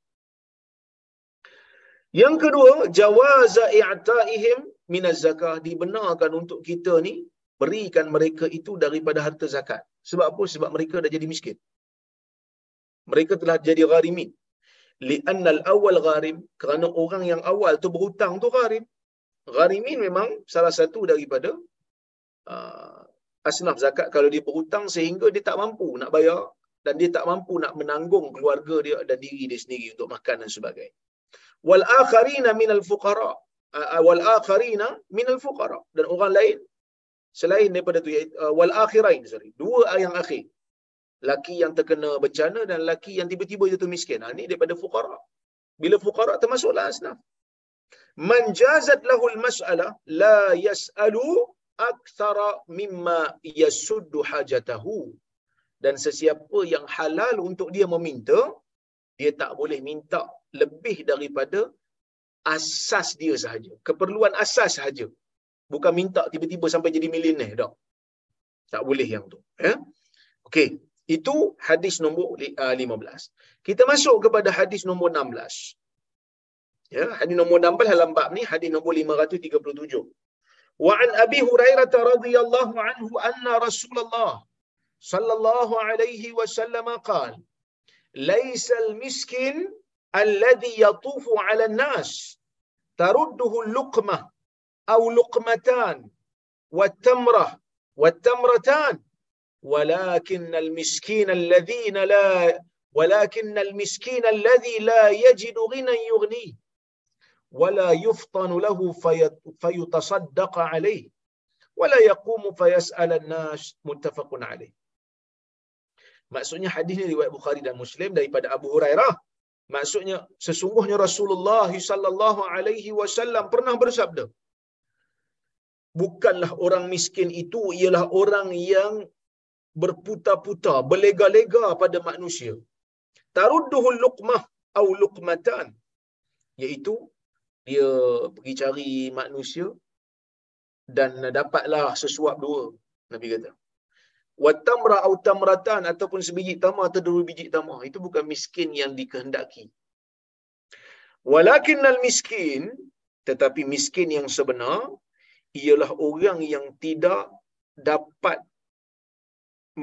Yang kedua, jawaza i'ta'ihim minaz zakah dibenarkan untuk kita ni berikan mereka itu daripada harta zakat. Sebab apa? Sebab mereka dah jadi miskin. Mereka telah jadi gharimin. Li'anna al-awwal gharim kerana orang yang awal tu berhutang tu gharim. Gharimin memang salah satu daripada uh, asnaf zakat kalau dia berhutang sehingga dia tak mampu nak bayar dan dia tak mampu nak menanggung keluarga dia dan diri dia sendiri untuk makan dan sebagainya. Wal akharina minal fuqara. Wal akharina minal fuqara. Dan orang lain selain daripada tu uh, wal akhirain sorry. Dua yang akhir. Laki yang terkena bencana dan laki yang tiba-tiba jatuh miskin. Ha, ini daripada fuqara. Bila fuqara termasuklah asnaf. Man jazat lahul mas'alah la yas'alu akthara mimma yasuddu hajatahu. Dan sesiapa yang halal untuk dia meminta dia tak boleh minta lebih daripada asas dia sahaja. Keperluan asas sahaja. Bukan minta tiba-tiba sampai jadi milenih. Tak. tak boleh yang tu. Ya? Okey. Itu hadis nombor 15. Ah, Kita masuk kepada hadis nombor 16. Ya, hadis nombor 16 dalam bab ni hadis nombor 537. Wa an Abi Hurairah radhiyallahu anhu anna Rasulullah sallallahu alaihi wasallam qala: "Laisa al-miskin الذي يطوف على الناس ترده اللقمة أو لقمتان والتمرة والتمرتان. ولكن المسكين الذين لا ولكن المسكين الذي لا يجد غنى يغنيه. ولا يفطن له فيتصدق عليه. ولا يقوم فيسأل الناس متفق عليه. Maksudnya hadis ini riwayat Bukhari dan Muslim daripada Abu Hurairah. Maksudnya sesungguhnya Rasulullah sallallahu alaihi wasallam pernah bersabda, bukanlah orang miskin itu ialah orang yang berputa-puta, berlega-lega pada manusia. Tarudduhul luqmah au luqmatan. Iaitu, dia pergi cari manusia dan dapatlah sesuap dua. Nabi kata. Watamra au tamratan ataupun sebiji tamar atau dua biji tamar. Itu bukan miskin yang dikehendaki. Walakin al miskin, tetapi miskin yang sebenar, ialah orang yang tidak dapat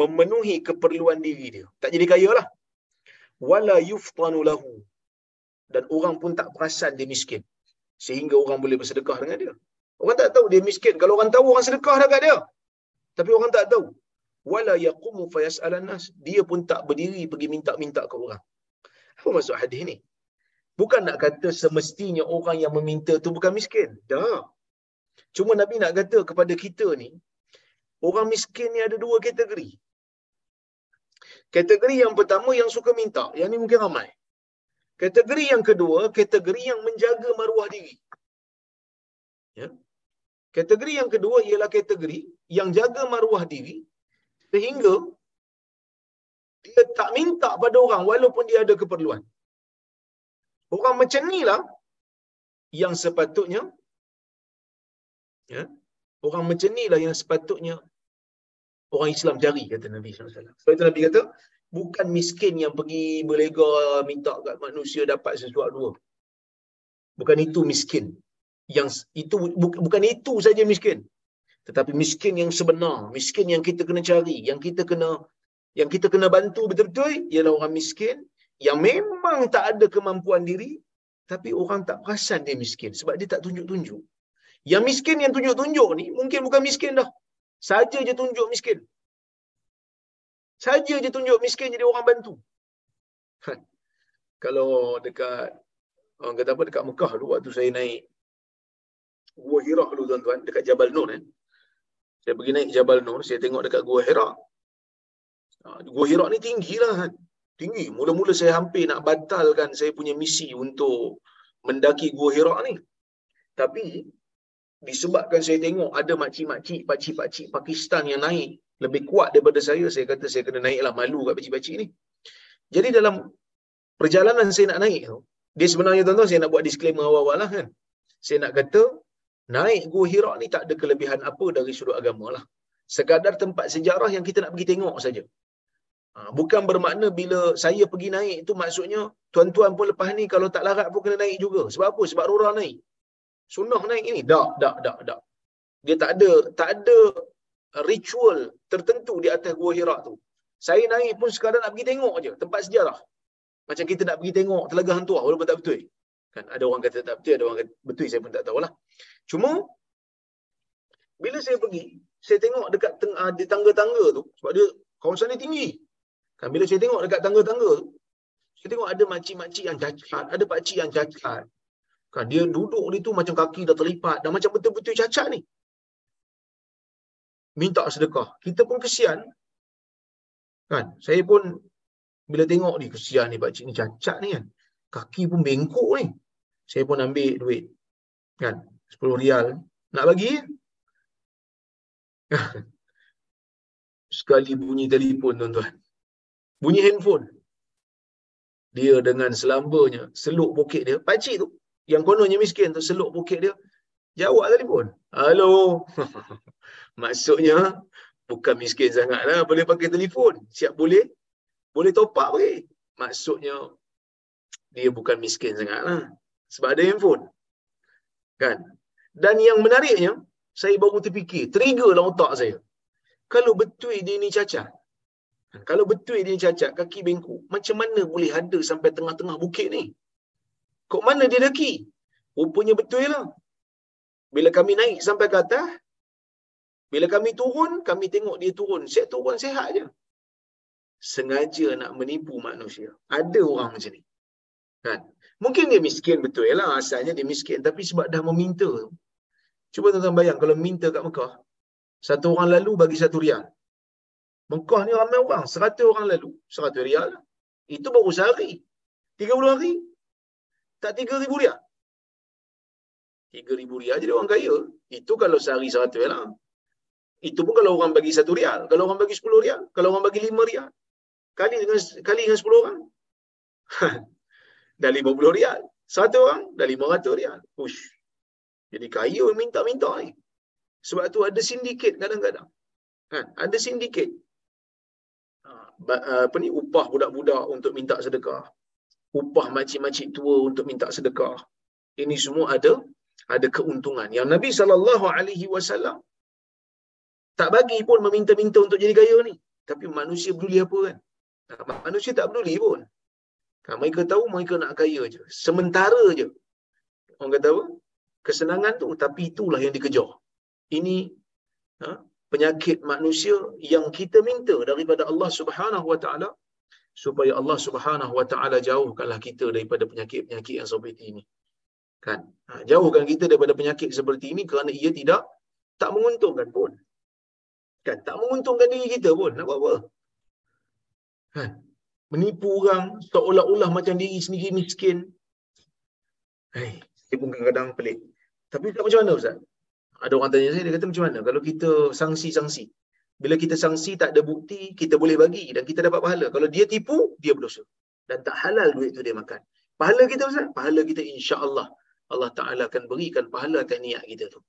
memenuhi keperluan diri dia. Tak jadi kaya lah. Wala yuftanu lahu. Dan orang pun tak perasan dia miskin. Sehingga orang boleh bersedekah dengan dia. Orang tak tahu dia miskin. Kalau orang tahu, orang sedekah dekat dia. Tapi orang tak tahu. Wala yaqumu fayas'alan nas. Dia pun tak berdiri pergi minta-minta ke orang. Apa maksud hadis ni? Bukan nak kata semestinya orang yang meminta tu bukan miskin. Tak. Cuma Nabi nak kata kepada kita ni, orang miskin ni ada dua kategori. Kategori yang pertama yang suka minta. Yang ni mungkin ramai. Kategori yang kedua, kategori yang menjaga maruah diri. Ya. Kategori yang kedua ialah kategori yang jaga maruah diri sehingga dia tak minta pada orang walaupun dia ada keperluan. Orang macam ni lah yang sepatutnya Ya? Orang macam ni lah yang sepatutnya orang Islam cari, kata Nabi SAW. Sebab itu Nabi kata, bukan miskin yang pergi berlega minta kat manusia dapat sesuatu dua. Bukan itu miskin. Yang itu bukan itu saja miskin. Tetapi miskin yang sebenar, miskin yang kita kena cari, yang kita kena yang kita kena bantu betul-betul ialah orang miskin yang memang tak ada kemampuan diri tapi orang tak perasan dia miskin sebab dia tak tunjuk-tunjuk. Yang miskin yang tunjuk-tunjuk ni mungkin bukan miskin dah. Saja je tunjuk miskin. Saja je tunjuk miskin jadi orang bantu. Ha. Kalau dekat orang kata apa dekat Mekah dulu waktu saya naik Gua Hira dulu tuan-tuan dekat Jabal Nur eh. Saya pergi naik Jabal Nur, saya tengok dekat Gua Hira. Ha, Gua Hira ni tinggilah kan. Tinggi. Mula-mula saya hampir nak batalkan saya punya misi untuk mendaki Gua Hira ni. Tapi disebabkan saya tengok ada makcik-makcik, pakcik-pakcik Pakistan yang naik lebih kuat daripada saya, saya kata saya kena naiklah malu kat pakcik-pakcik ni. Jadi dalam perjalanan saya nak naik tu, dia sebenarnya tuan-tuan saya nak buat disclaimer awal-awal lah kan. Saya nak kata, naik Gua Hira ni tak ada kelebihan apa dari sudut agama lah. Sekadar tempat sejarah yang kita nak pergi tengok saja. Ha, bukan bermakna bila saya pergi naik tu maksudnya tuan-tuan pun lepas ni kalau tak larat pun kena naik juga. Sebab apa? Sebab Rora naik sunnah naik ini dak dak dak dak dia tak ada tak ada ritual tertentu di atas gua Hira tu saya naik pun sekadar nak pergi tengok aja tempat sejarah macam kita nak pergi tengok telaga hantu walaupun tak betul kan ada orang kata tak betul ada orang kata betul saya pun tak tahulah cuma bila saya pergi saya tengok dekat teng- uh, di tangga-tangga tu sebab dia kawasan ni tinggi kan bila saya tengok dekat tangga-tangga tu saya tengok ada makcik-makcik yang cacat ada pakcik yang cacat Kan dia duduk ni tu macam kaki dah terlipat dah macam betul-betul cacat ni. minta sedekah. Kita pun kesian. Kan? Saya pun bila tengok ni kesian ni pak cik ni cacat ni kan. Kaki pun bengkok ni. Saya pun ambil duit. Kan? 10 rial. Nak bagi? Sekali bunyi telefon tuan-tuan. Bunyi handphone. Dia dengan selambanya seluk poket dia. Pakcik tu yang kononnya miskin tu seluk poket dia. Jawab telefon. Halo. Maksudnya bukan miskin sangat lah. Boleh pakai telefon. Siap boleh. Boleh top up lagi. Maksudnya dia bukan miskin sangat lah. Sebab ada handphone. Kan? Dan yang menariknya, saya baru terfikir, trigger lah otak saya. Kalau betul dia ni cacat, kalau betul dia cacat, kaki bengkok, macam mana boleh ada sampai tengah-tengah bukit ni? Kok mana dia daki? Rupanya betul lah. Bila kami naik sampai ke atas, bila kami turun, kami tengok dia turun. Saya turun sehat je. Sengaja nak menipu manusia. Ada orang macam ni. Kan? Mungkin dia miskin betul lah. Asalnya dia miskin. Tapi sebab dah meminta. Cuba tuan-tuan bayang kalau minta kat Mekah. Satu orang lalu bagi satu rial. Mekah ni ramai orang. Seratus orang lalu. Seratus rial. Itu baru sehari. Tiga puluh hari. Tak tiga ribu rial. Tiga ribu rial jadi orang kaya. Itu kalau sehari seratus lah. Itu pun kalau orang bagi satu rial. Kalau orang bagi sepuluh rial. Kalau orang bagi lima rial. Kali dengan kali dengan sepuluh orang. dah lima puluh rial. Satu orang dah lima ratus rial. Ush. Jadi kaya minta-minta ni. Sebab tu ada sindiket kadang-kadang. Kan? Ada sindiket. Ha, apa ni upah budak-budak untuk minta sedekah. Upah makcik-makcik tua untuk minta sedekah. Ini semua ada ada keuntungan. Yang Nabi sallallahu alaihi wasallam tak bagi pun meminta-minta untuk jadi kaya ni. Tapi manusia peduli apa kan? Manusia tak peduli pun. Kan, mereka tahu mereka nak kaya je. Sementara je. Orang kata apa? Kesenangan tu. Tapi itulah yang dikejar. Ini ha, penyakit manusia yang kita minta daripada Allah subhanahu wa ta'ala supaya Allah subhanahu wa ta'ala jauhkanlah kita daripada penyakit-penyakit yang seperti ini. Kan? Ha, jauhkan kita daripada penyakit seperti ini kerana ia tidak tak menguntungkan pun. Kan? Tak menguntungkan diri kita pun. Nak buat apa? Kan? Menipu orang seolah-olah macam diri sendiri miskin. Hei, saya pun kadang-kadang pelik. Tapi tak macam mana Ustaz? Ada orang tanya saya, dia kata macam mana? Kalau kita sanksi-sanksi. Bila kita sanksi tak ada bukti, kita boleh bagi dan kita dapat pahala. Kalau dia tipu, dia berdosa. Dan tak halal duit tu dia makan. Pahala kita Ustaz? Pahala kita insya-Allah Allah Taala akan berikan pahala atas niat kita tu.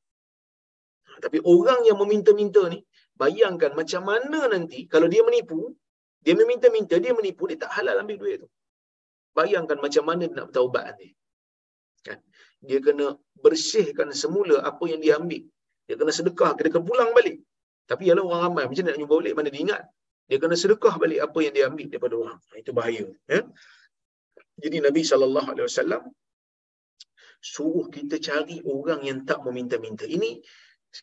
Tapi orang yang meminta-minta ni, bayangkan macam mana nanti kalau dia menipu, dia meminta-minta, dia menipu, dia tak halal ambil duit tu. Bayangkan macam mana dia nak bertaubat nanti. Kan? Dia kena bersihkan semula apa yang dia ambil. Dia kena sedekah, dia kena pulang balik. Tapi ialah orang ramai, macam nak jumpa balik, mana dia ingat. Dia kena sedekah balik apa yang dia ambil daripada orang. Itu bahaya. Ya? Jadi Nabi SAW suruh kita cari orang yang tak meminta-minta. Ini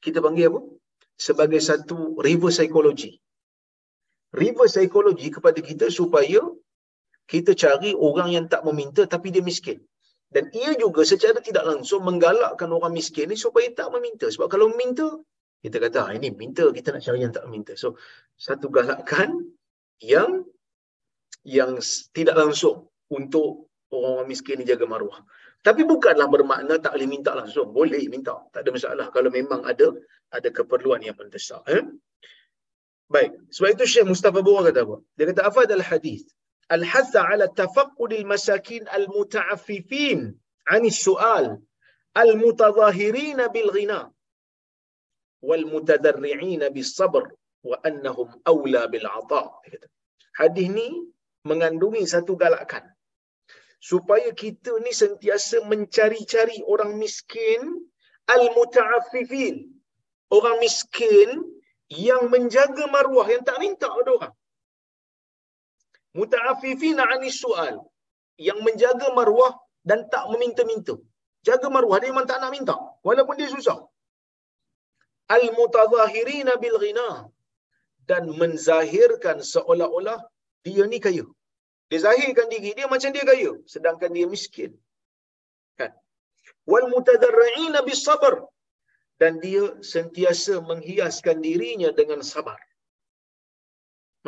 kita panggil apa? Sebagai satu reverse psychology. Reverse psychology kepada kita supaya kita cari orang yang tak meminta tapi dia miskin. Dan ia juga secara tidak langsung menggalakkan orang miskin ni supaya tak meminta. Sebab kalau meminta, kita kata, ah, ini minta, kita nak cari yang tak meminta. So, satu galakan yang yang tidak langsung untuk orang miskin ni jaga maruah. Tapi bukanlah bermakna tak boleh minta langsung. Boleh minta. Tak ada masalah. Kalau memang ada ada keperluan yang mendesak. Eh? Baik, sebab itu Syekh Mustafa Bura kata apa? Dia kata afad al-hadis al-hatha ala tafaqqud al-masakin al-muta'affifin 'an as-su'al al-mutadhahirin bil-ghina wal-mutadarri'in bis-sabr wa annahum awla bil-'ata. Hadis ni mengandungi satu galakan supaya kita ni sentiasa mencari-cari orang miskin al-muta'affifin orang miskin yang menjaga maruah yang tak minta pada orang muta'affifina 'ani su'al yang menjaga maruah dan tak meminta-minta. Jaga maruah dia memang tak nak minta walaupun dia susah. Al mutazahirina bil ghina dan menzahirkan seolah-olah dia ni kaya. Dia zahirkan diri dia macam dia kaya sedangkan dia miskin. Kan? Wal mutadarri'ina bis sabr dan dia sentiasa menghiaskan dirinya dengan sabar.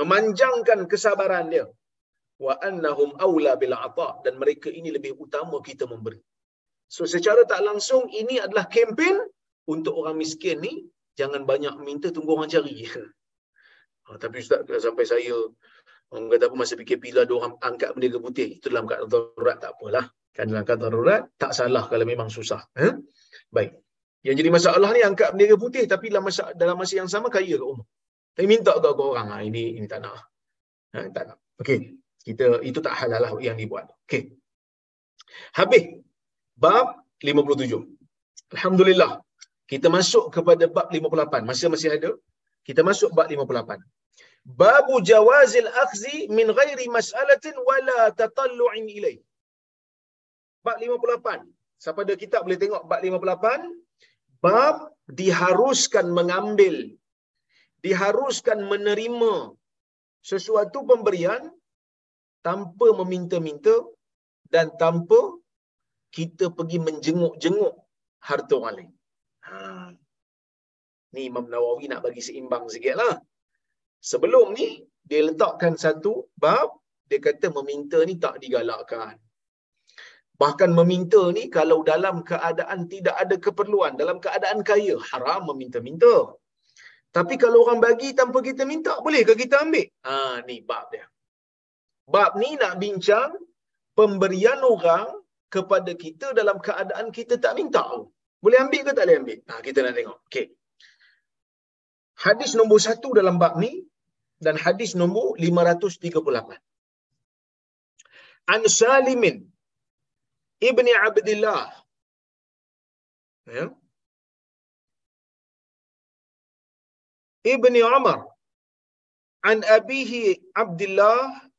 Memanjangkan kesabaran dia. Wa annahum awla bil ata dan mereka ini lebih utama kita memberi. So secara tak langsung ini adalah kempen untuk orang miskin ni jangan banyak minta tunggu orang cari. Ha, tapi ustaz sampai saya orang kata apa masa PKP lah ada orang angkat bendera putih. Itu dalam keadaan darurat tak apalah. Kan dalam keadaan darurat tak salah kalau memang susah. Ha? Baik. Yang jadi masalah ni angkat bendera putih tapi dalam masa, dalam masa yang sama kaya kat rumah. Tapi minta ke orang. Ha, ini ini tak nak. Ha, tak nak. Okey. Kita itu tak halal lah yang dibuat. Okey. Habis. Bab 57. Alhamdulillah. Kita masuk kepada bab 58. Masa masih ada. Kita masuk bab 58. Babu jawazil akhzi min ghairi mas'alatin wala tatallu'in ilai. Bab 58. Siapa ada kitab boleh tengok bab 58. Bab diharuskan mengambil. Diharuskan menerima sesuatu pemberian tanpa meminta-minta dan tanpa kita pergi menjenguk-jenguk harta orang lain. Ha. Ni Imam Nawawi nak bagi seimbang sikit lah. Sebelum ni, dia letakkan satu bab, dia kata meminta ni tak digalakkan. Bahkan meminta ni kalau dalam keadaan tidak ada keperluan, dalam keadaan kaya, haram meminta-minta. Tapi kalau orang bagi tanpa kita minta, bolehkah kita ambil? Ha, ni bab dia. Bab ni nak bincang pemberian orang kepada kita dalam keadaan kita tak minta. Boleh ambil ke tak boleh ambil? Ha, kita nak tengok. Okay. Hadis nombor satu dalam bab ni dan hadis nombor 538. An Salimin ابن عبد الله. إيه؟ ابن عمر. عن أبيه عبد الله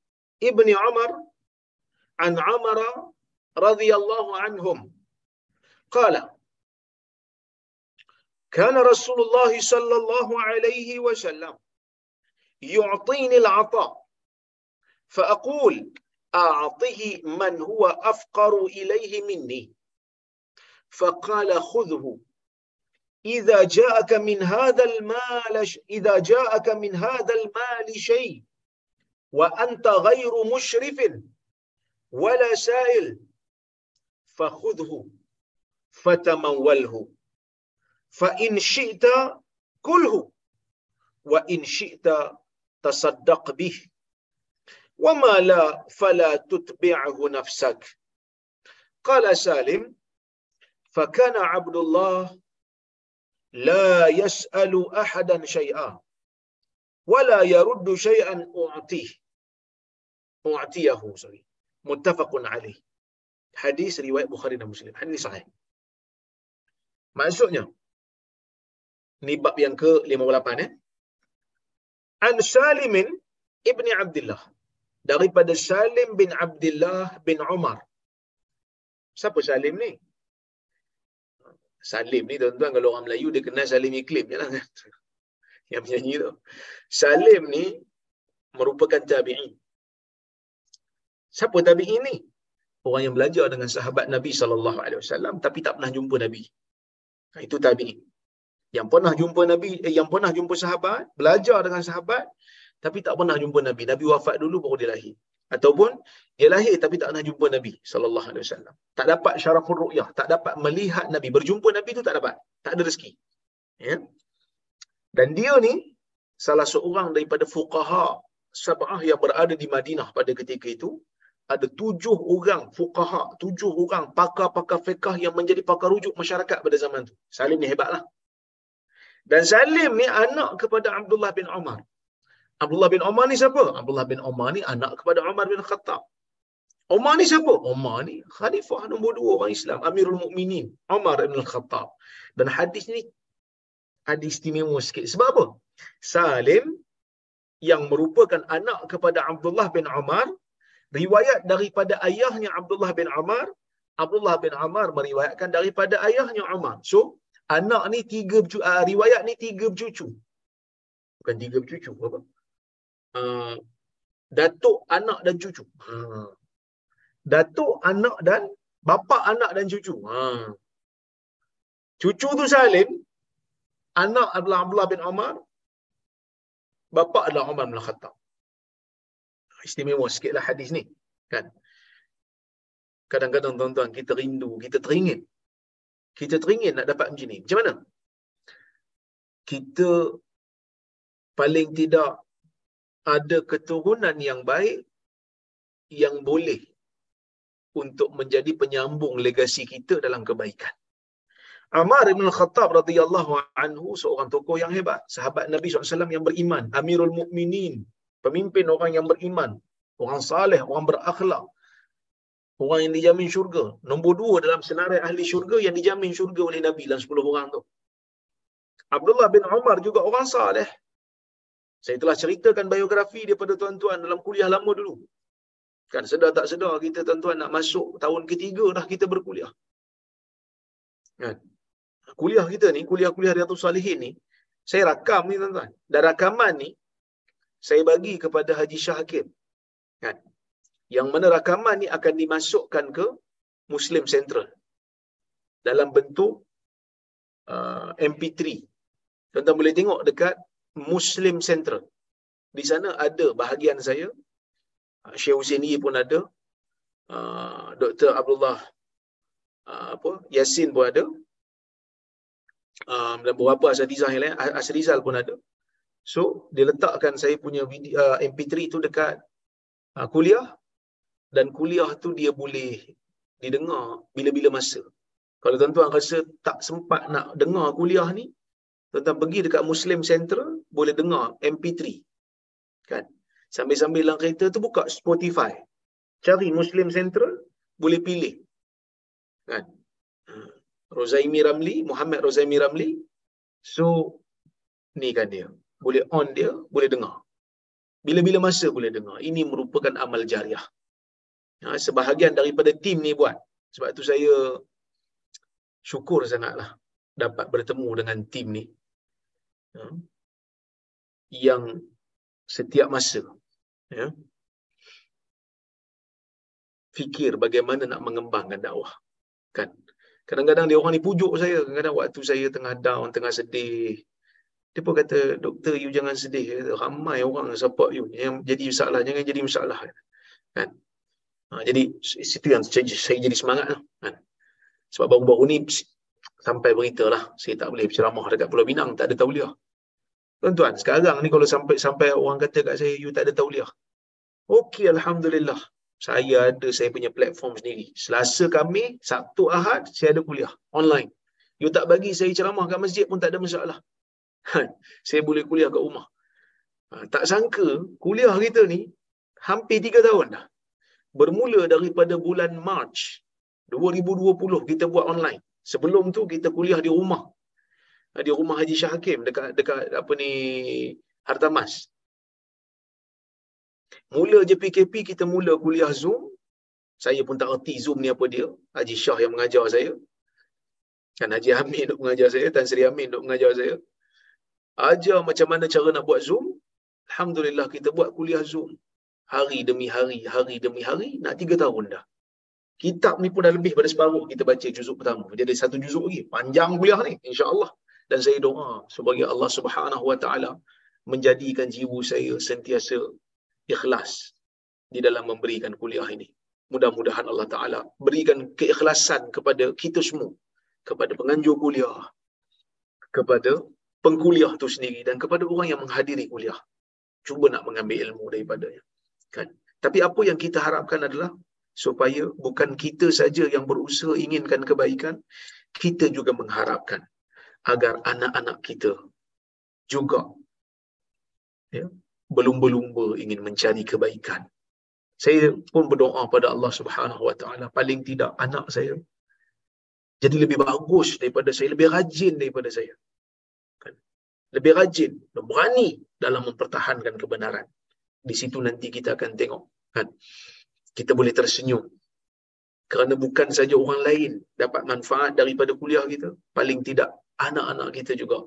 ابن عمر. عن عمر رضي الله عنهم. قال كان رسول الله صلى الله عليه وسلم يعطيني العطاء فأقول أعطه من هو أفقر إليه مني. فقال خذه. إذا جاءك من هذا المال إذا جاءك من هذا المال شيء وأنت غير مشرف ولا سائل فخذه فتموله. فإن شئت كله وإن شئت تصدق به. وما لا فلا تتبعه نفسك قال سالم فكان عبد الله لا يسأل أحدا شيئا ولا يرد شيئا أعطيه أعطيه sorry. متفق عليه حديث رواية بخاري ومسلم حديث صحيح maksudnya ni bab yang ke-58 eh an salim ibni abdullah daripada Salim bin Abdullah bin Umar siapa Salim ni? Salim ni tuan-tuan kalau orang Melayu dia kenal Salim Iklim je lah. Yang menyanyi tu. Salim ni merupakan tabi'in siapa tabi'in ni? Orang yang belajar dengan sahabat Nabi wasallam tapi tak pernah jumpa Nabi. Itu tabi'in yang pernah jumpa Nabi, eh, yang pernah jumpa sahabat, belajar dengan sahabat, tapi tak pernah jumpa Nabi. Nabi wafat dulu baru dia lahir. Ataupun dia lahir tapi tak pernah jumpa Nabi sallallahu alaihi wasallam. Tak dapat syaraful ru'yah, tak dapat melihat Nabi, berjumpa Nabi tu tak dapat. Tak ada rezeki. Ya. Dan dia ni salah seorang daripada fuqaha sab'ah yang berada di Madinah pada ketika itu ada tujuh orang fuqaha, tujuh orang pakar-pakar fiqah yang menjadi pakar rujuk masyarakat pada zaman tu. Salim ni hebatlah. Dan Salim ni anak kepada Abdullah bin Umar. Abdullah bin Umar ni siapa? Abdullah bin Umar ni anak kepada Umar bin Khattab. Umar ni siapa? Umar ni khalifah nombor dua orang Islam, Amirul Mukminin, Umar bin Khattab. Dan hadis ni ada istimewa sikit. Sebab apa? Salim yang merupakan anak kepada Abdullah bin Umar, riwayat daripada ayahnya Abdullah bin Umar, Abdullah bin Umar meriwayatkan daripada ayahnya Umar. So, anak ni tiga uh, riwayat ni tiga bercucu. Bukan tiga bercucu apa? Uh, datuk, anak dan cucu. Ha. Datuk, anak dan bapa anak dan cucu. Ha. Cucu tu Salim anak adalah Abdullah bin Umar, bapa adalah Umar bin Khattab. Istimewa sikitlah hadis ni. Kan? Kadang-kadang tuan-tuan kita rindu, kita teringin. Kita teringin nak dapat macam ni. Macam mana? Kita paling tidak ada keturunan yang baik yang boleh untuk menjadi penyambung legasi kita dalam kebaikan. Amar bin Khattab radhiyallahu anhu seorang tokoh yang hebat, sahabat Nabi SAW yang beriman, Amirul Mukminin, pemimpin orang yang beriman, orang saleh, orang berakhlak, orang yang dijamin syurga. Nombor dua dalam senarai ahli syurga yang dijamin syurga oleh Nabi dalam sepuluh orang tu. Abdullah bin Umar juga orang saleh. Saya telah ceritakan biografi dia pada tuan-tuan dalam kuliah lama dulu. Kan sedar tak sedar kita tuan-tuan nak masuk tahun ketiga dah kita berkuliah. Kan? Kuliah kita ni, kuliah-kuliah Riyadhus Salihin ni, saya rakam ni tuan-tuan. Dan rakaman ni, saya bagi kepada Haji Shah Hakim. Kan? Yang mana rakaman ni akan dimasukkan ke Muslim Central. Dalam bentuk uh, MP3. Tuan-tuan boleh tengok dekat Muslim Central. Di sana ada bahagian saya, uh, Syekh Husseini pun ada, uh, Dr. Abdullah uh, apa Yasin pun ada, um, dan beberapa asatizah yang lain, Asrizal pun ada. So, dia letakkan saya punya video, uh, MP3 tu dekat uh, kuliah dan kuliah tu dia boleh didengar bila-bila masa. Kalau tuan-tuan rasa tak sempat nak dengar kuliah ni, tuan-tuan pergi dekat Muslim Central, boleh dengar MP3. Kan? Sambil-sambil dalam kereta tu buka Spotify. Cari Muslim Central, boleh pilih. Kan? Rozaimi Ramli, Muhammad Rozaimi Ramli. So, ni kan dia. Boleh on dia, boleh dengar. Bila-bila masa boleh dengar. Ini merupakan amal jariah. Ha, sebahagian daripada tim ni buat. Sebab tu saya syukur sangatlah dapat bertemu dengan tim ni. Ha, yang setiap masa ya, fikir bagaimana nak mengembangkan dakwah. Kan? Kadang-kadang dia orang ni pujuk saya. Kadang-kadang waktu saya tengah down, tengah sedih. Dia pun kata, doktor you jangan sedih. Ramai orang support you. Yang jadi masalah, jangan jadi masalah. Kan? Ha, jadi situ yang saya jadi semangat lah. Kan? Sebab baru-baru ni sampai berita lah. Saya tak boleh berceramah dekat Pulau Binang. Tak ada tauliah. Tuan-tuan, sekarang ni kalau sampai sampai orang kata kat saya, you tak ada tauliah. Okey, Alhamdulillah saya ada saya punya platform sendiri. Selasa kami, Sabtu Ahad, saya ada kuliah online. You tak bagi saya ceramah kat masjid pun tak ada masalah. Saya boleh kuliah kat rumah. Ha, tak sangka kuliah kita ni hampir tiga tahun dah. Bermula daripada bulan March 2020 kita buat online. Sebelum tu kita kuliah di rumah. Di rumah Haji Shah Hakim dekat dekat apa ni Hartamas. Mula je PKP kita mula kuliah Zoom. Saya pun tak erti Zoom ni apa dia. Haji Shah yang mengajar saya. Kan Haji Amin duk mengajar saya, Tan Sri Amin duk mengajar saya. Ajar macam mana cara nak buat Zoom. Alhamdulillah kita buat kuliah Zoom. Hari demi hari, hari demi hari, nak tiga tahun dah. Kitab ni pun dah lebih pada separuh kita baca juzuk pertama. Jadi satu juzuk lagi. Panjang kuliah ni, insya-Allah. Dan saya doa sebagai Allah Subhanahu Wa Taala menjadikan jiwa saya sentiasa ikhlas di dalam memberikan kuliah ini. Mudah-mudahan Allah Ta'ala berikan keikhlasan kepada kita semua. Kepada penganjur kuliah. Kepada pengkuliah itu sendiri. Dan kepada orang yang menghadiri kuliah. Cuba nak mengambil ilmu daripadanya. Kan? Tapi apa yang kita harapkan adalah supaya bukan kita saja yang berusaha inginkan kebaikan, kita juga mengharapkan agar anak-anak kita juga ya, berlumba-lumba ingin mencari kebaikan. Saya pun berdoa pada Allah Subhanahu Wa Taala paling tidak anak saya jadi lebih bagus daripada saya, lebih rajin daripada saya. Kan? Lebih rajin berani dalam mempertahankan kebenaran. Di situ nanti kita akan tengok kan. Kita boleh tersenyum. Kerana bukan saja orang lain dapat manfaat daripada kuliah kita, paling tidak anak-anak kita juga.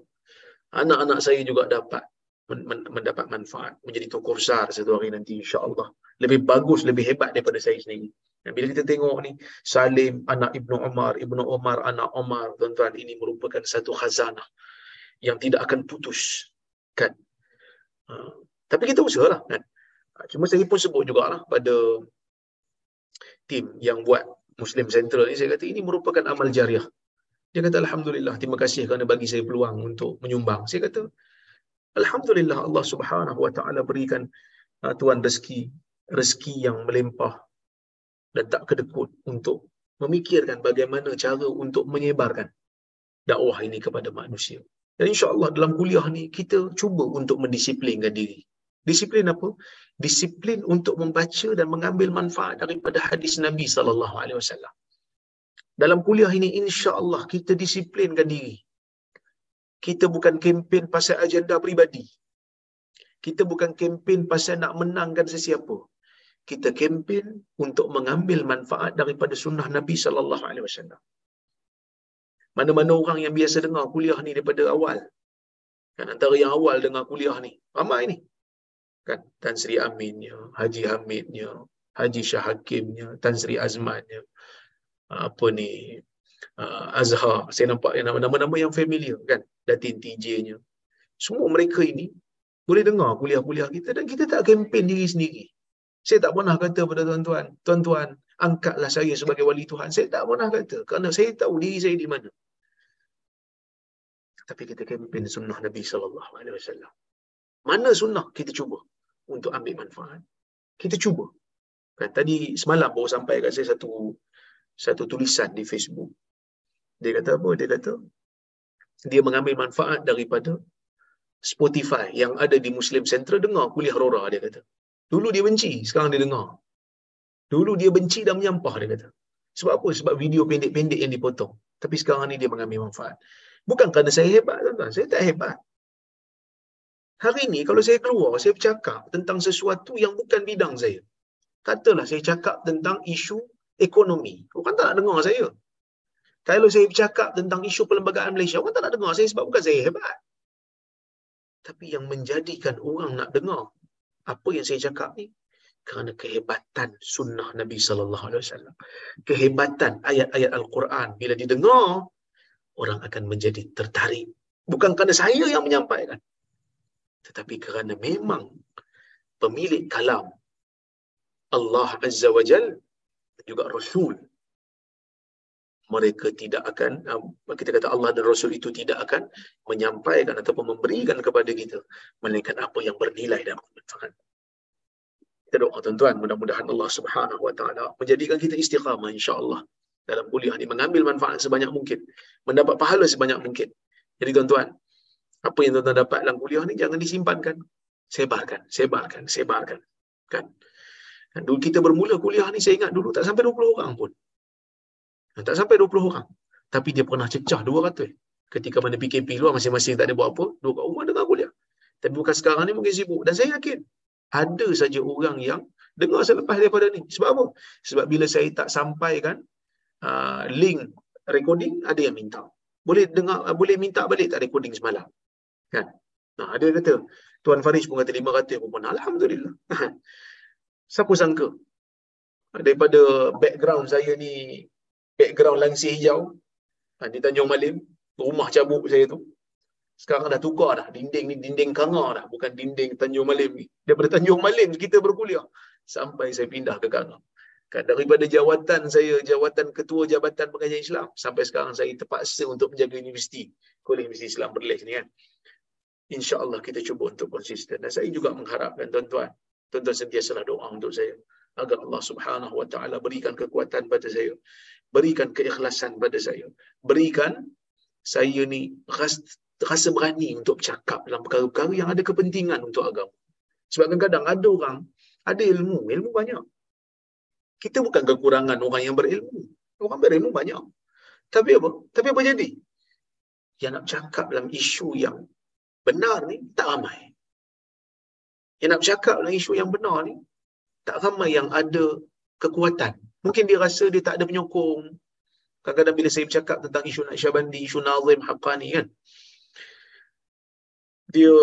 Anak-anak saya juga dapat mendapat manfaat menjadi tokoh besar satu hari nanti insya-Allah. Lebih bagus lebih hebat daripada saya sendiri. Dan bila kita tengok ni Salim anak Ibnu Umar Ibnu Umar anak Umar tuan-tuan ini merupakan satu khazanah yang tidak akan putus kan? Uh, tapi kita usahalah kan? Uh, cuma saya pun sebut jugalah pada tim yang buat Muslim Central ni saya kata ini merupakan amal jariah dia kata Alhamdulillah terima kasih kerana bagi saya peluang untuk menyumbang saya kata Alhamdulillah Allah subhanahu wa ta'ala berikan uh, tuan rezeki rezeki yang melimpah dan tak kedekut untuk memikirkan bagaimana cara untuk menyebarkan dakwah ini kepada manusia. Dan insya-Allah dalam kuliah ni kita cuba untuk mendisiplinkan diri. Disiplin apa? Disiplin untuk membaca dan mengambil manfaat daripada hadis Nabi sallallahu alaihi wasallam. Dalam kuliah ini insya-Allah kita disiplinkan diri. Kita bukan kempen pasal agenda peribadi. Kita bukan kempen pasal nak menangkan sesiapa kita kempen untuk mengambil manfaat daripada sunnah Nabi sallallahu alaihi wasallam. Mana-mana orang yang biasa dengar kuliah ni daripada awal. Kan antara yang awal dengar kuliah ni, ramai ni. Kan Tan Sri Aminnya, Haji Hamidnya, Haji Shah Hakimnya, Tan Sri Azmannya. Apa ni? Uh, Azhar, saya nampak nama-nama yang familiar kan. Datin TJ-nya. Semua mereka ini boleh dengar kuliah-kuliah kita dan kita tak kempen diri sendiri. Saya tak pernah kata pada tuan-tuan, tuan-tuan, angkatlah saya sebagai wali Tuhan. Saya tak pernah kata kerana saya tahu diri saya di mana. Tapi kita kempen sunnah Nabi sallallahu alaihi wasallam. Mana sunnah kita cuba untuk ambil manfaat. Kita cuba. Kan tadi semalam baru sampai kat saya satu satu tulisan di Facebook. Dia kata apa? Dia kata dia mengambil manfaat daripada Spotify yang ada di Muslim Central dengar kuliah Rora dia kata. Dulu dia benci, sekarang dia dengar. Dulu dia benci dan menyampah, dia kata. Sebab apa? Sebab video pendek-pendek yang dipotong. Tapi sekarang ni dia mengambil manfaat. Bukan kerana saya hebat, tuan-tuan. Saya tak hebat. Hari ni kalau saya keluar, saya bercakap tentang sesuatu yang bukan bidang saya. Katalah saya cakap tentang isu ekonomi. Orang tak nak dengar saya. Kalau saya bercakap tentang isu perlembagaan Malaysia, orang tak nak dengar saya sebab bukan saya hebat. Tapi yang menjadikan orang nak dengar apa yang saya cakap ni kerana kehebatan sunnah Nabi sallallahu alaihi wasallam. Kehebatan ayat-ayat Al-Quran bila didengar orang akan menjadi tertarik. Bukan kerana saya yang menyampaikan. Tetapi kerana memang pemilik kalam Allah Azza wa Jal juga Rasul mereka tidak akan um, kita kata Allah dan Rasul itu tidak akan menyampaikan ataupun memberikan kepada kita melainkan apa yang bernilai dan bermanfaat. Kita doa tuan-tuan mudah-mudahan Allah Subhanahu wa taala menjadikan kita istiqamah insya-Allah dalam kuliah ini mengambil manfaat sebanyak mungkin, mendapat pahala sebanyak mungkin. Jadi tuan-tuan, apa yang tuan-tuan dapat dalam kuliah ni jangan disimpankan. Sebarkan, sebarkan, sebarkan. Kan? Dan dulu kita bermula kuliah ni saya ingat dulu tak sampai 20 orang pun. Tak sampai 20 orang. Tapi dia pernah cecah 200. Ketika mana PKP luar masing-masing tak ada buat apa, dua kat rumah dengar kuliah. Tapi bukan sekarang ni mungkin sibuk. Dan saya yakin ada saja orang yang dengar selepas daripada ni. Sebab apa? Sebab bila saya tak sampaikan uh, link recording, ada yang minta. Boleh dengar, boleh minta balik tak recording semalam? Kan? Nah, ada kata, Tuan Faris pun kata 500 pun pernah. Alhamdulillah. Siapa sangka? Daripada background saya ni background langsir hijau ha, di Tanjung Malim, rumah cabuk saya tu. Sekarang dah tukar dah. Dinding ni dinding Kangar dah. Bukan dinding Tanjung Malim ni. Daripada Tanjung Malim kita berkuliah. Sampai saya pindah ke Kangar. Kan, daripada jawatan saya, jawatan ketua Jabatan Pengajian Islam. Sampai sekarang saya terpaksa untuk menjaga universiti. Kuliah Universiti Islam Berleh ni kan. InsyaAllah kita cuba untuk konsisten. Dan saya juga mengharapkan tuan-tuan. Tuan-tuan sentiasalah doa untuk saya. Agar Allah subhanahu wa ta'ala berikan kekuatan pada saya berikan keikhlasan pada saya berikan saya ni rasa, berani untuk bercakap dalam perkara-perkara yang ada kepentingan untuk agama sebab kadang-kadang ada orang ada ilmu ilmu banyak kita bukan kekurangan orang yang berilmu orang berilmu banyak tapi apa tapi apa jadi yang nak bercakap dalam isu yang benar ni tak ramai yang nak bercakap dalam isu yang benar ni tak ramai yang ada kekuatan Mungkin dia rasa dia tak ada penyokong. Kadang-kadang bila saya bercakap tentang isu Naqsyabandi, isu Nazim Haqqani kan. Dia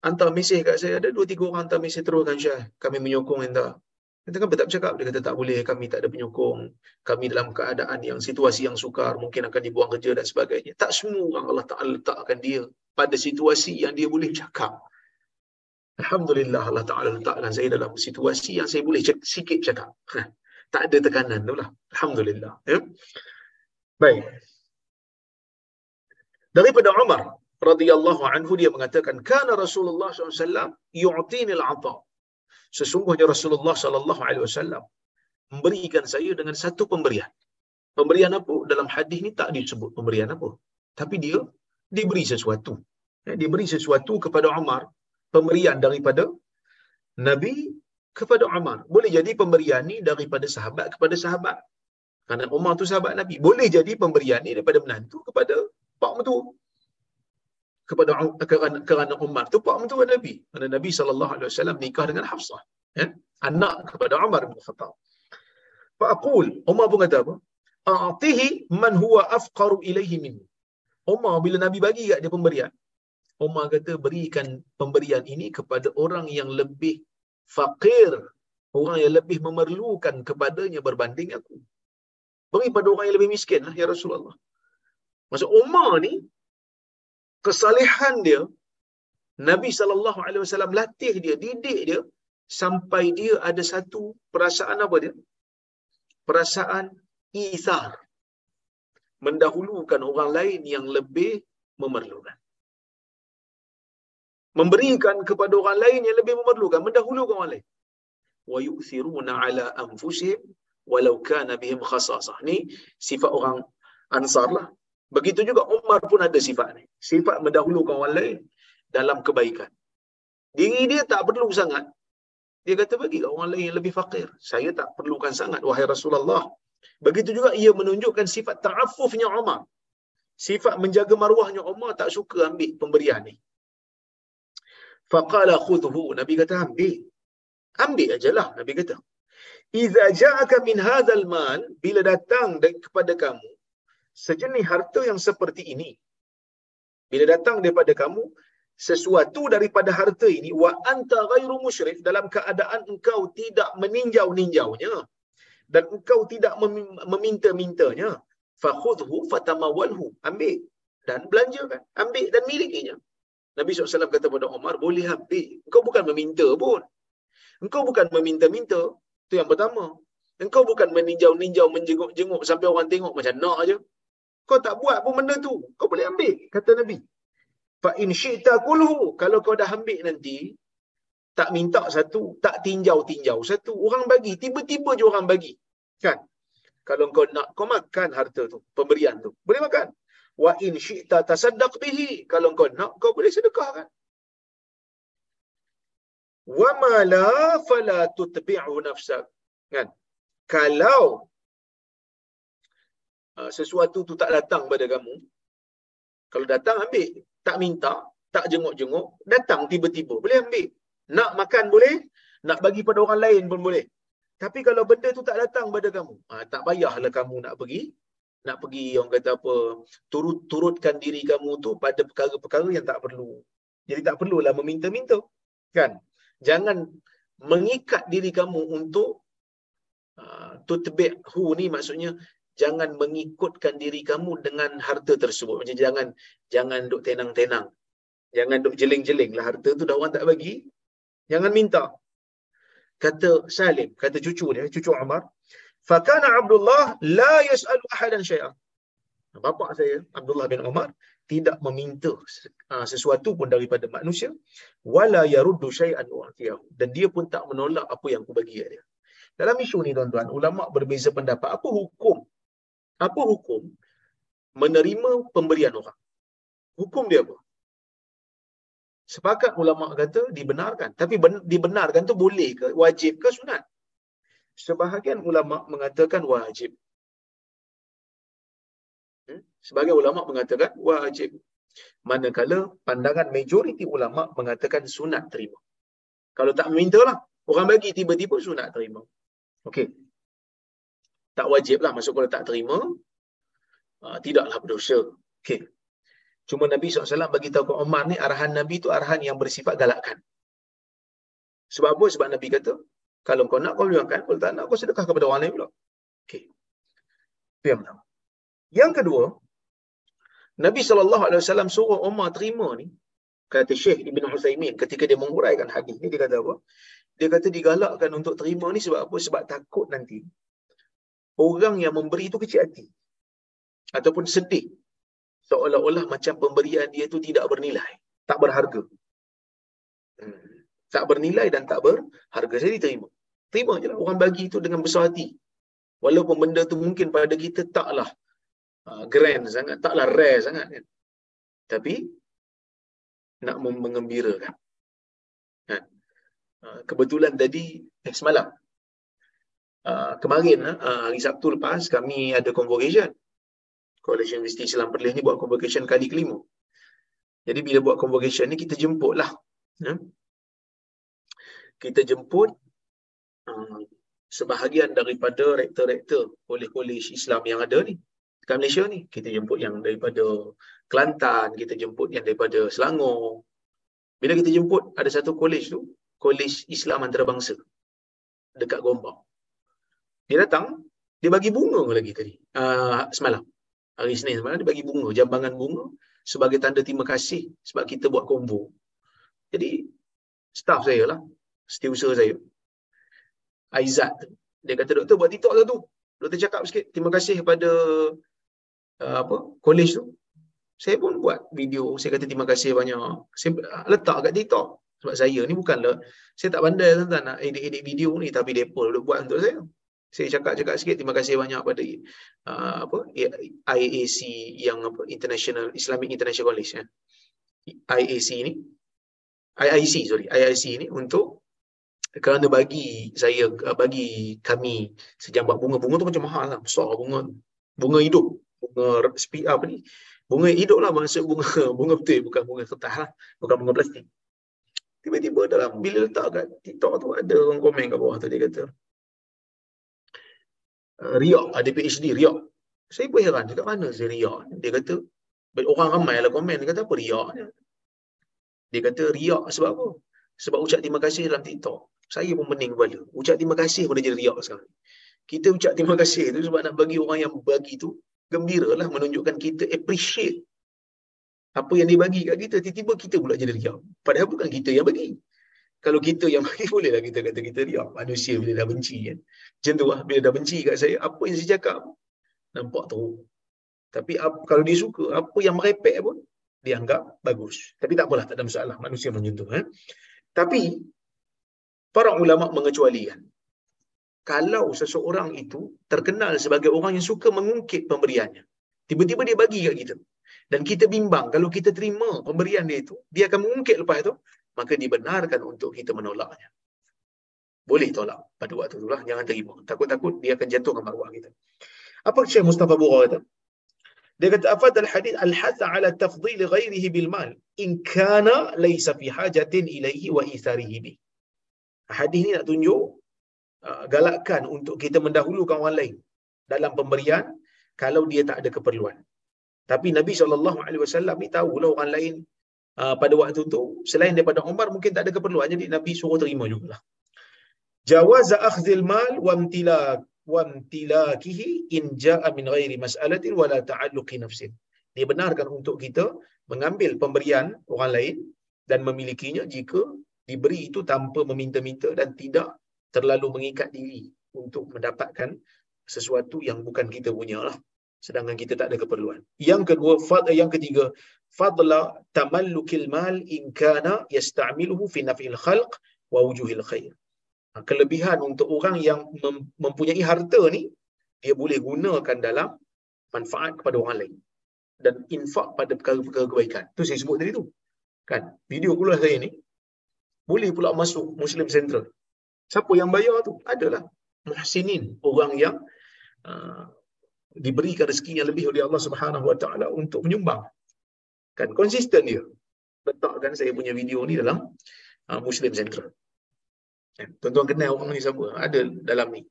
hantar mesej kat saya. Ada dua tiga orang hantar mesej teruskan Syah. Kami menyokong entah. Kita kan tak bercakap, dia kata tak boleh, kami tak ada penyokong, kami dalam keadaan yang situasi yang sukar, mungkin akan dibuang kerja dan sebagainya. Tak semua orang Allah Ta'ala letakkan dia pada situasi yang dia boleh cakap. Alhamdulillah Allah Ta'ala letakkan saya dalam situasi yang saya boleh cakap, sikit cakap. Tak ada tekanan tu lah. Alhamdulillah. Ya? Baik. Daripada Umar radhiyallahu anhu dia mengatakan kana Rasulullah SAW yu'tini al-'ata. Sesungguhnya Rasulullah sallallahu alaihi wasallam memberikan saya dengan satu pemberian. Pemberian apa? Dalam hadis ni tak disebut pemberian apa. Tapi dia diberi sesuatu. Ya, diberi sesuatu kepada Umar. Pemberian daripada Nabi kepada Umar. Boleh jadi pemberian ni daripada sahabat kepada sahabat. Kerana Umar tu sahabat Nabi. Boleh jadi pemberian ni daripada menantu kepada pak mentua kepada kerana, kerana Umar tu pak mentua Nabi. Kerana Nabi wasallam nikah dengan Hafsah, ya? Anak kepada Umar bin Khattab. Fa aqul, Umar pun kata apa? A'tihi man huwa afqaru ilaihi minni. Umar bila Nabi bagi kat dia pemberian, Umar kata berikan pemberian ini kepada orang yang lebih fakir, orang yang lebih memerlukan kepadanya berbanding aku. Beri pada orang yang lebih miskin lah, ya Rasulullah. Maksud Umar ni kesalehan dia Nabi wasallam latih dia, didik dia sampai dia ada satu perasaan apa dia? Perasaan isar. Mendahulukan orang lain yang lebih memerlukan. Memberikan kepada orang lain yang lebih memerlukan, mendahulukan orang lain. Wa yu'thiruna ala anfusihim walau kana bihim khasasah. Ni sifat orang Ansar lah. Begitu juga Umar pun ada sifat ni. Sifat mendahulukan orang lain dalam kebaikan. Diri dia tak perlu sangat. Dia kata bagi orang lain yang lebih fakir. Saya tak perlukan sangat wahai Rasulullah. Begitu juga ia menunjukkan sifat ta'afufnya Umar. Sifat menjaga maruahnya Umar tak suka ambil pemberian ni. Faqala khudhu. Nabi kata ambil. Ambil ajalah Nabi kata. Iza ja'aka min hadzal mal bila datang kepada kamu sejenis harta yang seperti ini bila datang daripada kamu sesuatu daripada harta ini wa anta ghairu musyrif dalam keadaan engkau tidak meninjau-ninjaunya dan engkau tidak meminta-mintanya. Fakhudhu fatamawalhu ambil dan belanjakan ambil dan milikinya. Nabi SAW kata kepada Umar boleh ambil engkau bukan meminta pun. Engkau bukan meminta-minta. Itu yang pertama. Engkau bukan meninjau-ninjau menjenguk-jenguk sampai orang tengok macam nak aja. Kau tak buat pun benda tu. Kau boleh ambil, kata Nabi. Fa in syi'ta kulhu. Kalau kau dah ambil nanti, tak minta satu, tak tinjau-tinjau satu. Orang bagi, tiba-tiba je orang bagi. Kan? Kalau kau nak, kau makan harta tu, pemberian tu. Boleh makan. Wa in syi'ta tasaddaq bihi. Kalau kau nak, kau boleh sedekah kan? Wa ma la fala tutbi'u nafsak. Kan? Kalau Ah, sesuatu tu tak datang pada kamu, kalau datang ambil, tak minta, tak jenguk-jenguk, datang tiba-tiba, boleh ambil. Nak makan boleh, nak bagi pada orang lain pun boleh. Tapi kalau benda tu tak datang pada kamu, ha, tak payahlah kamu nak pergi, nak pergi orang kata apa, turut turutkan diri kamu tu pada perkara-perkara yang tak perlu. Jadi tak perlulah meminta-minta. Kan? Jangan mengikat diri kamu untuk uh, tutbi' hu ni maksudnya jangan mengikutkan diri kamu dengan harta tersebut. Macam jangan jangan duk tenang-tenang. Jangan duk jeling-jeling lah harta tu dah orang tak bagi. Jangan minta. Kata Salim, kata cucu dia, cucu Umar, "Fakana Abdullah la yas'alu ahadan syai'an." Bapa saya, Abdullah bin Umar, tidak meminta ah, sesuatu pun daripada manusia wala yaruddu syai'an wa'tiyahu dan dia pun tak menolak apa yang aku bagi dia. Dalam isu ni tuan-tuan, ulama berbeza pendapat. Apa hukum apa hukum menerima pemberian orang? Hukum dia apa? Sepakat ulama kata dibenarkan. Tapi ben- dibenarkan tu boleh ke? Wajib ke sunat? Sebahagian ulama mengatakan wajib. Hmm? Sebagai ulama mengatakan wajib. Manakala pandangan majoriti ulama mengatakan sunat terima. Kalau tak meminta lah. Orang bagi tiba-tiba sunat terima. Okey tak wajib lah masuk kalau tak terima uh, tidaklah berdosa okay. Cuma Nabi SAW bagi tahu ke Umar ni arahan Nabi tu arahan yang bersifat galakkan sebab apa? sebab Nabi kata Kalau kau nak, kau luangkan. Kalau tak nak, kau sedekah kepada orang lain pula. Okey. Itu yang pertama. Yang kedua, Nabi SAW suruh Umar terima ni, kata Syekh Ibn Husaymin ketika dia menguraikan hadis ni, dia kata apa? Dia kata digalakkan untuk terima ni sebab apa? Sebab takut nanti orang yang memberi itu kecil hati. Ataupun sedih. Seolah-olah macam pemberian dia itu tidak bernilai. Tak berharga. Hmm. Tak bernilai dan tak berharga. Saya diterima. Terima je lah. Orang bagi itu dengan besar hati. Walaupun benda tu mungkin pada kita taklah uh, grand sangat. Taklah rare sangat. Kan? Tapi, nak mengembirakan. Kan? Uh, kebetulan tadi, eh, semalam, uh, kemarin, uh, hari Sabtu lepas, kami ada convocation. College Universiti Islam Perlis ni buat convocation kali kelima. Jadi bila buat convocation ni kita jemput lah. Ya? Kita jemput uh, sebahagian daripada rektor-rektor kolej-kolej Islam yang ada ni. Dekat Malaysia ni. Kita jemput yang daripada Kelantan, kita jemput yang daripada Selangor. Bila kita jemput ada satu kolej tu, kolej Islam antarabangsa dekat Gombak. Dia datang, dia bagi bunga lagi tadi. Uh, semalam hari Isnin semalam dia bagi bunga, jambangan bunga sebagai tanda terima kasih sebab kita buat combo. Jadi staff saya lah, setiausaha saya. Aizat dia kata doktor buat TikTok satu. Doktor cakap sikit terima kasih kepada uh, apa college tu. Saya pun buat video, saya kata terima kasih banyak. Saya letak kat TikTok sebab saya ni bukanlah saya tak pandai tentang nak edit-edit video ni tapi duk buat untuk saya saya cakap-cakap sikit terima kasih banyak pada uh, apa IAC yang apa International Islamic International College ya. IAC ni IIC sorry IIC ni untuk kerana bagi saya uh, bagi kami sejambat bunga-bunga tu macam mahal lah besar bunga. Bunga hidup. Bunga apa ni? Bunga hidup lah maksud bunga bunga betul bukan bunga kertas lah. Bukan bunga plastik. Tiba-tiba dalam bila letak kat TikTok tu ada orang komen kat bawah tu dia kata riak, ada PhD riak. Saya pun heran, dekat mana saya riak? Dia kata, orang ramai lah komen, dia kata apa riak? Dia kata riak sebab apa? Sebab ucap terima kasih dalam TikTok. Saya pun pening kepala. Ucap terima kasih pun jadi riak sekarang. Kita ucap terima kasih tu sebab nak bagi orang yang bagi tu gembira lah menunjukkan kita appreciate apa yang dia bagi kat kita. Tiba-tiba kita pula jadi riak. Padahal bukan kita yang bagi kalau kita yang bagi bolehlah kita kata kita riak manusia bila dah benci kan. Macam tu lah bila dah benci kat saya apa yang saya cakap nampak teruk. Tapi kalau dia suka apa yang merepek pun dia anggap bagus. Tapi tak apalah tak ada masalah. Manusia macam tu eh? tapi para ulama mengecualikan. Kalau seseorang itu terkenal sebagai orang yang suka mengungkit pemberiannya tiba-tiba dia bagi kat kita. Dan kita bimbang kalau kita terima pemberian dia itu dia akan mengungkit lepas tu maka dibenarkan untuk kita menolaknya. Boleh tolak pada waktu itulah, jangan terima. Takut-takut dia akan jatuhkan maruah kita. Apa Syekh Mustafa Bura kata? Dia kata afad al-hadith al-hatha ala tafdhil ghairihi bil mal in kana laysa fi hajatin ilaihi wa itharihi bi. Hadis ni nak tunjuk uh, galakkan untuk kita mendahulukan orang lain dalam pemberian kalau dia tak ada keperluan. Tapi Nabi SAW ni tahulah orang lain uh, pada waktu tu selain daripada Umar mungkin tak ada keperluan. Jadi Nabi suruh terima jugalah. Jawaz akhdhil mal wa imtilak wa imtilakihi in jaa min ghairi mas'alatin wala ta'alluqi nafsin. Dia benarkan untuk kita mengambil pemberian orang lain dan memilikinya jika diberi itu tanpa meminta-minta dan tidak terlalu mengikat diri untuk mendapatkan sesuatu yang bukan kita punya lah sedangkan kita tak ada keperluan. Yang kedua, yang ketiga, fadla tamallukil mal in kana yasta'miluhu fi naf'il khalq wa wujuhil khair. Ha, kelebihan untuk orang yang mempunyai harta ni dia boleh gunakan dalam manfaat kepada orang lain dan infak pada perkara-perkara kebaikan. Tu saya sebut tadi tu. Kan? Video pula saya ni boleh pula masuk Muslim Central. Siapa yang bayar tu? Adalah muhsinin, orang yang uh, diberikan rezeki yang lebih oleh Allah Subhanahu Wa Taala untuk menyumbang. Kan konsisten dia. Letakkan saya punya video ni dalam uh, Muslim Central. Kan? Tuan-tuan kenal orang ni siapa? Ada dalam ni.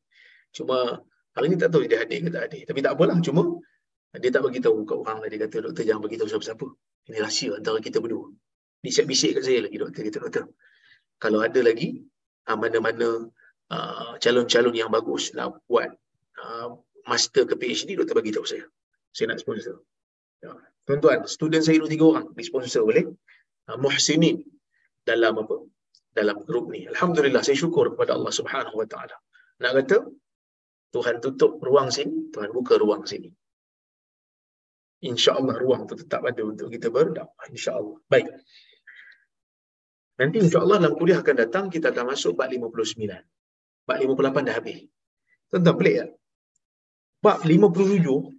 Cuma hari ni tak tahu dia hadir ke tak hadir. Tapi tak apalah. Cuma dia tak bagi tahu kat orang lah. Dia kata, doktor jangan bagi tahu siapa-siapa. Ini rahsia antara kita berdua. Bisik-bisik kat saya lagi doktor. Kata, doktor. Kalau ada lagi, ah, mana-mana uh, calon-calon yang bagus nak buat uh, master ke PhD doktor bagi tahu saya saya nak sponsor ya. Tuan-tuan student saya dua tiga orang di sponsor boleh? Uh, muhsinin dalam apa? Dalam grup ni. Alhamdulillah saya syukur kepada Allah Subhanahu wa taala. Nak kata Tuhan tutup ruang sini Tuhan buka ruang sini. insya-Allah ruang tu tetap ada untuk kita berdakwah insya-Allah. Baik. Nanti insya-Allah dalam kuliah akan datang kita akan masuk bab 59 bab 58 dah habis. Tuan-tuan pelik tak? Bab 57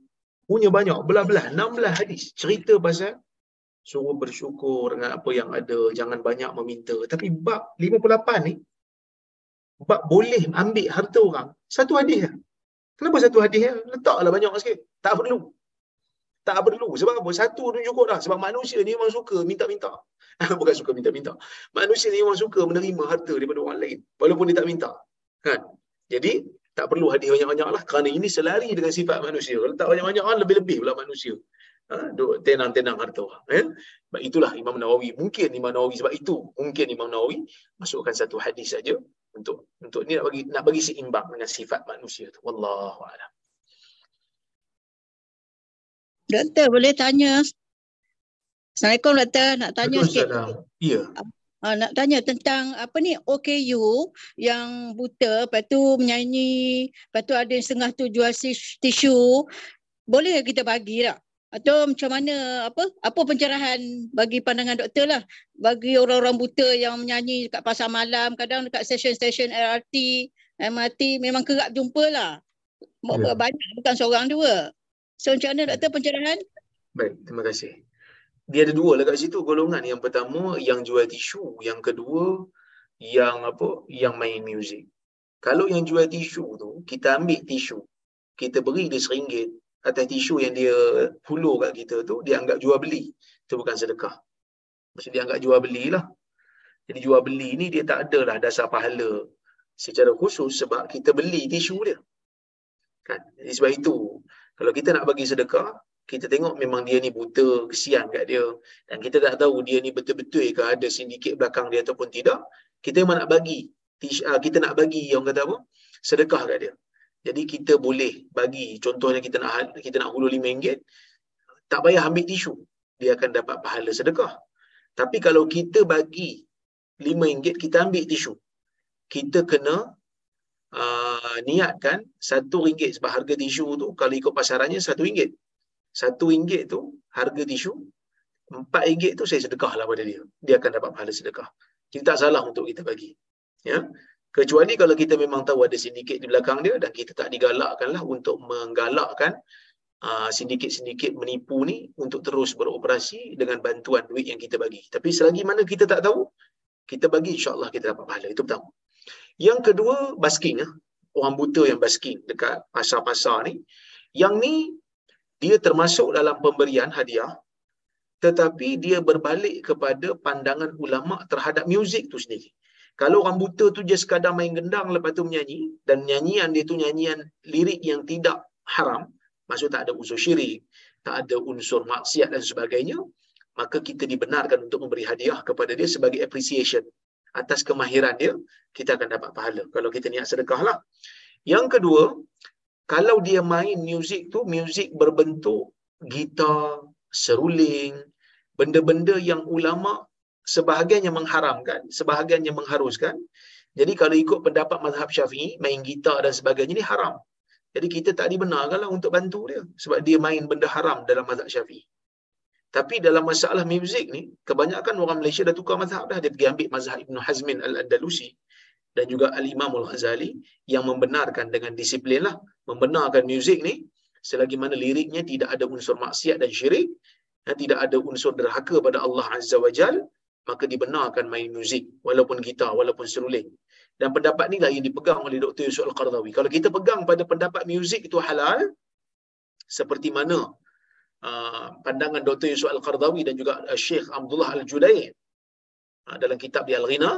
punya banyak belah-belah 16 hadis cerita pasal suruh bersyukur dengan apa yang ada jangan banyak meminta. Tapi bab 58 ni bab boleh ambil harta orang satu hadis lah. kenapa satu hadis lah? letaklah banyak sikit. Tak perlu. Tak perlu. Sebab apa? Satu tu cukup dah. Sebab manusia ni memang suka minta-minta. Bukan suka minta-minta. Manusia ni memang suka menerima harta daripada orang lain walaupun dia tak minta. Kan? Jadi tak perlu hadis banyak-banyak lah. Kerana ini selari dengan sifat manusia. Kalau tak banyak-banyak kan lebih-lebih pula manusia. Ha, duk tenang-tenang harta orang eh? sebab itulah Imam Nawawi mungkin Imam Nawawi sebab itu mungkin Imam Nawawi masukkan satu hadis saja untuk untuk ni nak bagi nak bagi seimbang dengan sifat manusia tu. Wallahu a'lam. Doktor boleh tanya? Assalamualaikum doktor. Nak tanya sikit. Ya. Uh, nak tanya tentang apa ni OKU yang buta lepas tu menyanyi lepas tu ada yang setengah tu jual tisu. Boleh kita bagi tak? Atau macam mana apa apa pencerahan bagi pandangan doktor lah? Bagi orang-orang buta yang menyanyi dekat pasar malam kadang dekat stesen-stesen LRT MRT memang kerap jumpa lah. Ya. banyak bukan seorang dua. So macam mana doktor pencerahan? Baik terima kasih dia ada dua lah kat situ golongan yang pertama yang jual tisu yang kedua yang apa yang main muzik kalau yang jual tisu tu kita ambil tisu kita beri dia seringgit atas tisu yang dia hulur kat kita tu dia anggap jual beli. Itu bukan sedekah. Maksud dia anggap jual beli lah. Jadi jual beli ni dia tak ada lah dasar pahala secara khusus sebab kita beli tisu dia. Kan? Jadi sebab itu kalau kita nak bagi sedekah kita tengok memang dia ni buta, kesian kat dia. Dan kita tak tahu dia ni betul-betul ke ada sindiket belakang dia ataupun tidak. Kita memang nak bagi. Ah, kita nak bagi, yang kata apa? Sedekah kat dia. Jadi kita boleh bagi, contohnya kita nak kita nak hulur RM5, tak payah ambil tisu. Dia akan dapat pahala sedekah. Tapi kalau kita bagi RM5, kita ambil tisu. Kita kena uh, niatkan RM1 sebab harga tisu tu kalau ikut pasarannya RM1 satu ringgit tu harga tisu empat ringgit tu saya sedekah lah pada dia. Dia akan dapat pahala sedekah. Kita tak salah untuk kita bagi. Ya? Kecuali kalau kita memang tahu ada sindiket di belakang dia dan kita tak digalakkan lah untuk menggalakkan uh, sindiket-sindiket menipu ni untuk terus beroperasi dengan bantuan duit yang kita bagi. Tapi selagi mana kita tak tahu kita bagi insyaAllah kita dapat pahala. Itu pertama. Yang kedua basking ya. orang buta yang basking dekat pasar-pasar ni. Yang ni dia termasuk dalam pemberian hadiah tetapi dia berbalik kepada pandangan ulama terhadap muzik tu sendiri. Kalau orang buta tu je sekadar main gendang lepas tu menyanyi dan nyanyian dia tu nyanyian lirik yang tidak haram, maksud tak ada unsur syirik, tak ada unsur maksiat dan sebagainya, maka kita dibenarkan untuk memberi hadiah kepada dia sebagai appreciation atas kemahiran dia, kita akan dapat pahala. Kalau kita niat sedekah lah. Yang kedua, kalau dia main muzik tu muzik berbentuk gitar, seruling, benda-benda yang ulama sebahagian yang mengharamkan, sebahagian yang mengharuskan. Jadi kalau ikut pendapat mazhab Syafi'i, main gitar dan sebagainya ni haram. Jadi kita tak dibenarkanlah untuk bantu dia sebab dia main benda haram dalam mazhab Syafi'i. Tapi dalam masalah muzik ni, kebanyakan orang Malaysia dah tukar mazhab dah. Dia pergi ambil mazhab Ibn Hazmin Al-Andalusi dan juga Al-Imam Al-Ghazali yang membenarkan dengan disiplin lah membenarkan muzik ni selagi mana liriknya tidak ada unsur maksiat dan syirik dan tidak ada unsur derhaka pada Allah Azza wa Jal maka dibenarkan main muzik walaupun gitar walaupun seruling dan pendapat ni lah yang dipegang oleh Dr. Yusuf Al-Qardawi kalau kita pegang pada pendapat muzik itu halal seperti mana uh, pandangan Dr. Yusuf Al-Qardawi dan juga uh, Syekh Abdullah Al-Judaid uh, dalam kitab di Al-Ghina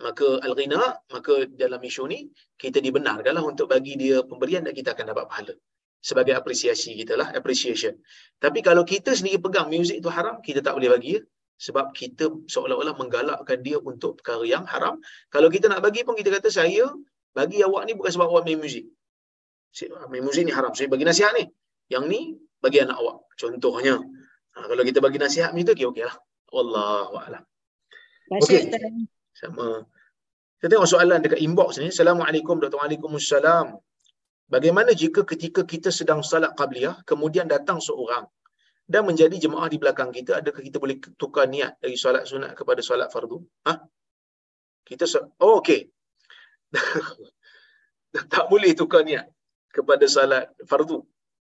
maka al-ghina maka dalam isu ni kita dibenarkanlah untuk bagi dia pemberian dan kita akan dapat pahala sebagai apresiasi kita lah appreciation tapi kalau kita sendiri pegang muzik itu haram kita tak boleh bagi ya sebab kita seolah-olah menggalakkan dia untuk perkara yang haram kalau kita nak bagi pun kita kata saya Bagi awak ni bukan sebab awak main muzik. Main muzik ni haram. Saya bagi nasihat ni. Yang ni bagi anak awak. Contohnya. Ha, kalau kita bagi nasihat macam tu, okey, okey lah. Wallahualam. Okey. Sama. Kita tengok soalan dekat inbox ni. Assalamualaikum Dr. Waalaikumsalam. Bagaimana jika ketika kita sedang salat qabliyah, kemudian datang seorang dan menjadi jemaah di belakang kita, adakah kita boleh tukar niat dari solat sunat kepada solat fardu? Ha? Kita oh okey. tak boleh tukar niat kepada salat fardu.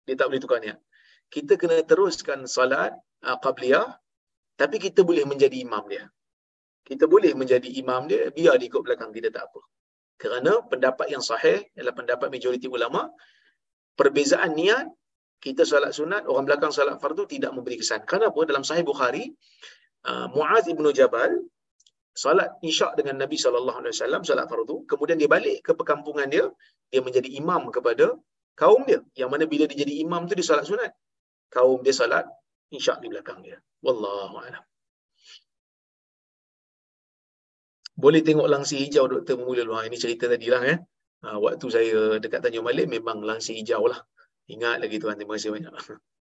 Dia tak boleh tukar niat. Kita kena teruskan salat uh, qabliyah tapi kita boleh menjadi imam dia. Kita boleh menjadi imam dia biar dia ikut belakang kita tak apa. Kerana pendapat yang sahih adalah pendapat majoriti ulama perbezaan niat kita salat sunat orang belakang salat fardu tidak memberi kesan. Kenapa? Dalam sahih Bukhari uh, Muaz ibnu Jabal salat isyak dengan Nabi sallallahu alaihi wasallam salat fardu kemudian dia balik ke perkampungan dia dia menjadi imam kepada kaum dia yang mana bila dia jadi imam tu dia salat sunat kaum dia salat isyak di belakang dia wallahu a'lam boleh tengok langsir hijau doktor mula luar ini cerita tadi lah eh ha, waktu saya dekat Tanjung Malik memang langsir hijau lah ingat lagi tuan terima kasih banyak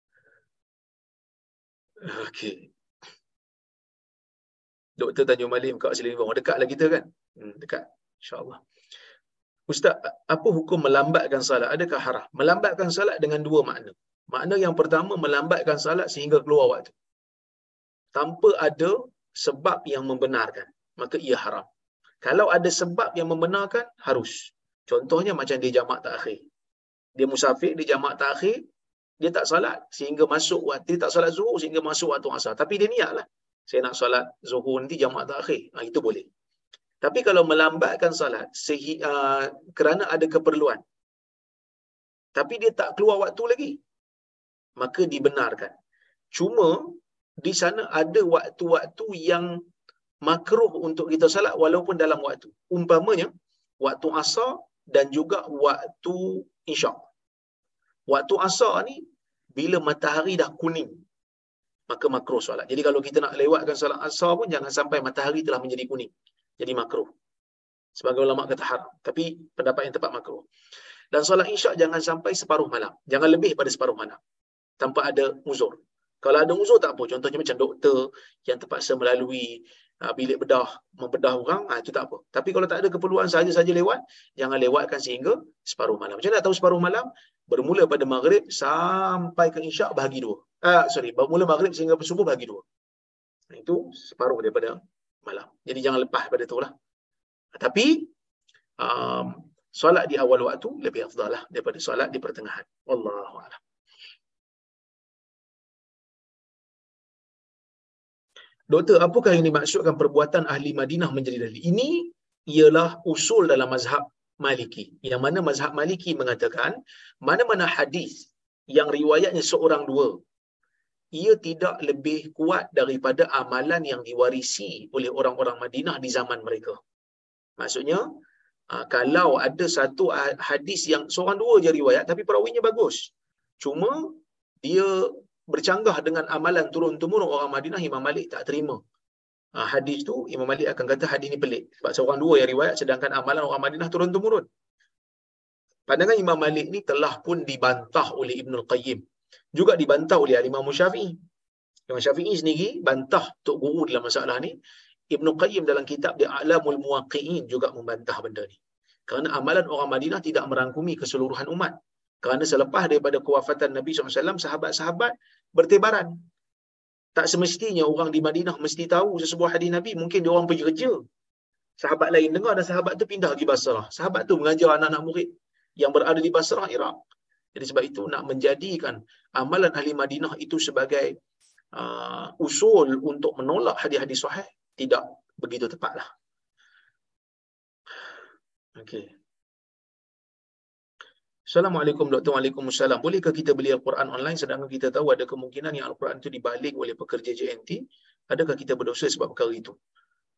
Okey. Doktor Tanjung Malik Kat Selivong. Dekat lah kita kan? Hmm, dekat. InsyaAllah. Ustaz, apa hukum melambatkan salat? Adakah haram? Melambatkan salat dengan dua makna. Makna yang pertama, melambatkan salat sehingga keluar waktu. Tanpa ada sebab yang membenarkan. Maka ia haram. Kalau ada sebab yang membenarkan, harus. Contohnya macam dia jamak takhir. Dia musafir, dia jamak takhir, dia tak salat sehingga masuk waktu, dia tak salat zuhur sehingga masuk waktu asar. Tapi dia niat lah saya nak solat zuhur nanti jamaah takhir. Ha, itu boleh. Tapi kalau melambatkan solat sehi, uh, kerana ada keperluan. Tapi dia tak keluar waktu lagi. Maka dibenarkan. Cuma di sana ada waktu-waktu yang makruh untuk kita salat walaupun dalam waktu. Umpamanya waktu asar dan juga waktu isyak. Waktu asar ni bila matahari dah kuning maka makruh solat. Jadi kalau kita nak lewatkan solat asar pun jangan sampai matahari telah menjadi kuning. Jadi makruh. Sebagai ulama kata haram. Tapi pendapat yang tepat makruh. Dan solat isyak jangan sampai separuh malam. Jangan lebih pada separuh malam. Tanpa ada uzur. Kalau ada uzur tak apa. Contohnya macam doktor yang terpaksa melalui bilik bedah, membedah orang, uh, itu tak apa. Tapi kalau tak ada keperluan saja-saja lewat, jangan lewatkan sehingga separuh malam. Macam mana tahu separuh malam? Bermula pada maghrib sampai ke isyak bahagi dua uh, sorry, bermula maghrib sehingga subuh bagi dua. Itu separuh daripada malam. Jadi jangan lepas pada itulah. Tapi um, solat di awal waktu lebih afdal lah daripada solat di pertengahan. Wallahu Doktor, apakah yang dimaksudkan perbuatan ahli Madinah menjadi dalil? Ini ialah usul dalam mazhab Maliki. Yang mana mazhab Maliki mengatakan mana-mana hadis yang riwayatnya seorang dua ia tidak lebih kuat daripada amalan yang diwarisi oleh orang-orang Madinah di zaman mereka. Maksudnya, ah, kalau ada satu hadis yang seorang dua je riwayat tapi perawinya bagus. Cuma dia bercanggah dengan amalan turun-temurun orang Madinah, Imam Malik tak terima. Ah, hadis tu Imam Malik akan kata hadis ni pelik sebab seorang dua yang riwayat sedangkan amalan orang Madinah turun-temurun. Pandangan Imam Malik ni telah pun dibantah oleh Ibnul Qayyim juga dibantah oleh Imam Syafi'i. Imam Syafi'i sendiri bantah Tok Guru dalam masalah ni. Ibn Qayyim dalam kitab dia A'lamul Muwaqqi'in juga membantah benda ni. Kerana amalan orang Madinah tidak merangkumi keseluruhan umat. Kerana selepas daripada kewafatan Nabi SAW, sahabat-sahabat bertebaran. Tak semestinya orang di Madinah mesti tahu sesebuah hadis Nabi. Mungkin dia orang pergi kerja. Sahabat lain dengar dan sahabat tu pindah pergi Basrah. Sahabat tu mengajar anak-anak murid yang berada di Basrah, Iraq. Jadi sebab itu nak menjadikan amalan ahli Madinah itu sebagai uh, usul untuk menolak hadis-hadis sahih tidak begitu tepatlah. Okey. Assalamualaikum Dr. Waalaikumsalam. Bolehkah kita beli Al-Quran online sedangkan kita tahu ada kemungkinan yang Al-Quran itu dibalik oleh pekerja JNT? Adakah kita berdosa sebab perkara itu?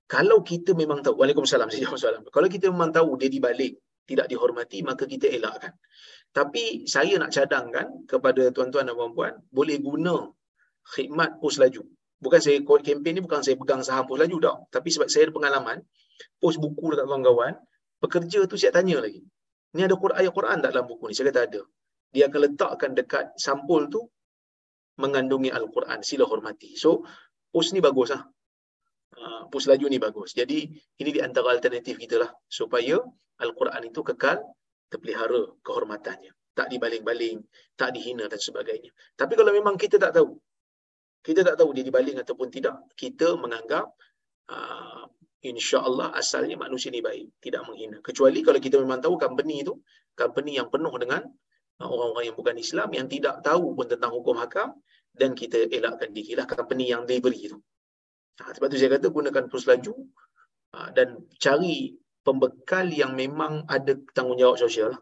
Kalau kita memang tahu, Waalaikumsalam, soalan. Kalau kita memang tahu dia dibalik, tidak dihormati, maka kita elakkan. Tapi saya nak cadangkan kepada tuan-tuan dan puan-puan, boleh guna khidmat pos laju. Bukan saya kempen ni bukan saya pegang saham pos laju dah. Tapi sebab saya ada pengalaman, pos buku dekat kawan-kawan, pekerja tu siap tanya lagi. Ni ada ayat Quran tak dalam buku ni? Saya kata ada. Dia akan letakkan dekat sampul tu mengandungi Al-Quran. Sila hormati. So, post ni bagus lah. Uh, laju ni bagus. Jadi, ini di antara alternatif kita lah. Supaya Al-Quran itu kekal terpelihara kehormatannya. Tak dibaling-baling, tak dihina dan sebagainya. Tapi kalau memang kita tak tahu, kita tak tahu dia dibaling ataupun tidak, kita menganggap uh, insya Allah asalnya manusia ni baik, tidak menghina. Kecuali kalau kita memang tahu company itu, company yang penuh dengan uh, orang-orang yang bukan Islam, yang tidak tahu pun tentang hukum hakam, dan kita elakkan diri lah company yang delivery itu. Ha, sebab tu saya kata gunakan terus laju uh, dan cari pembekal yang memang ada tanggungjawab sosial. Lah.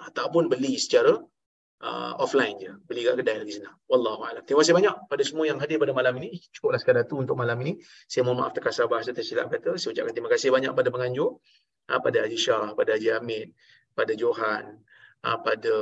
Ha, tak pun beli secara uh, offline je. Beli kat kedai lagi sana. Wallahualam. Terima kasih banyak pada semua yang hadir pada malam ini. Cukuplah sekadar tu untuk malam ini. Saya mohon maaf terkasar bahasa tersilap kata. Saya ucapkan terima kasih banyak pada penganjur. Uh, pada Haji Shah, pada Haji Hamid, pada Johan, uh, pada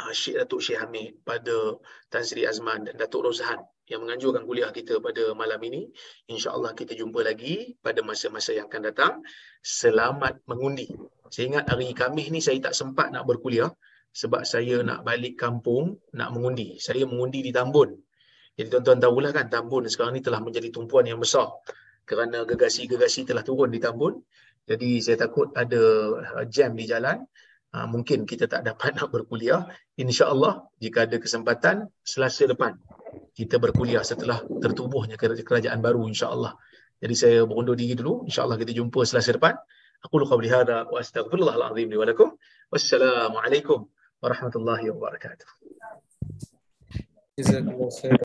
uh, Syekh Datuk Syekh Hamid, pada Tan Sri Azman dan Datuk Rozhan yang menganjurkan kuliah kita pada malam ini. InsyaAllah kita jumpa lagi pada masa-masa yang akan datang. Selamat mengundi. Saya ingat hari Khamis ni saya tak sempat nak berkuliah sebab saya nak balik kampung nak mengundi. Saya mengundi di Tambun. Jadi tuan-tuan tahulah kan Tambun sekarang ni telah menjadi tumpuan yang besar kerana gegasi-gegasi telah turun di Tambun. Jadi saya takut ada uh, jam di jalan. Uh, mungkin kita tak dapat nak berkuliah. InsyaAllah jika ada kesempatan selasa depan kita berkuliah setelah tertubuhnya kerajaan baru insya-Allah. Jadi saya berundur diri dulu. Insya-Allah kita jumpa selasa depan. Aku lu qabli hada wa astaghfirullahal azim li wa ورحمة الله وبركاته. جزاك الله خير.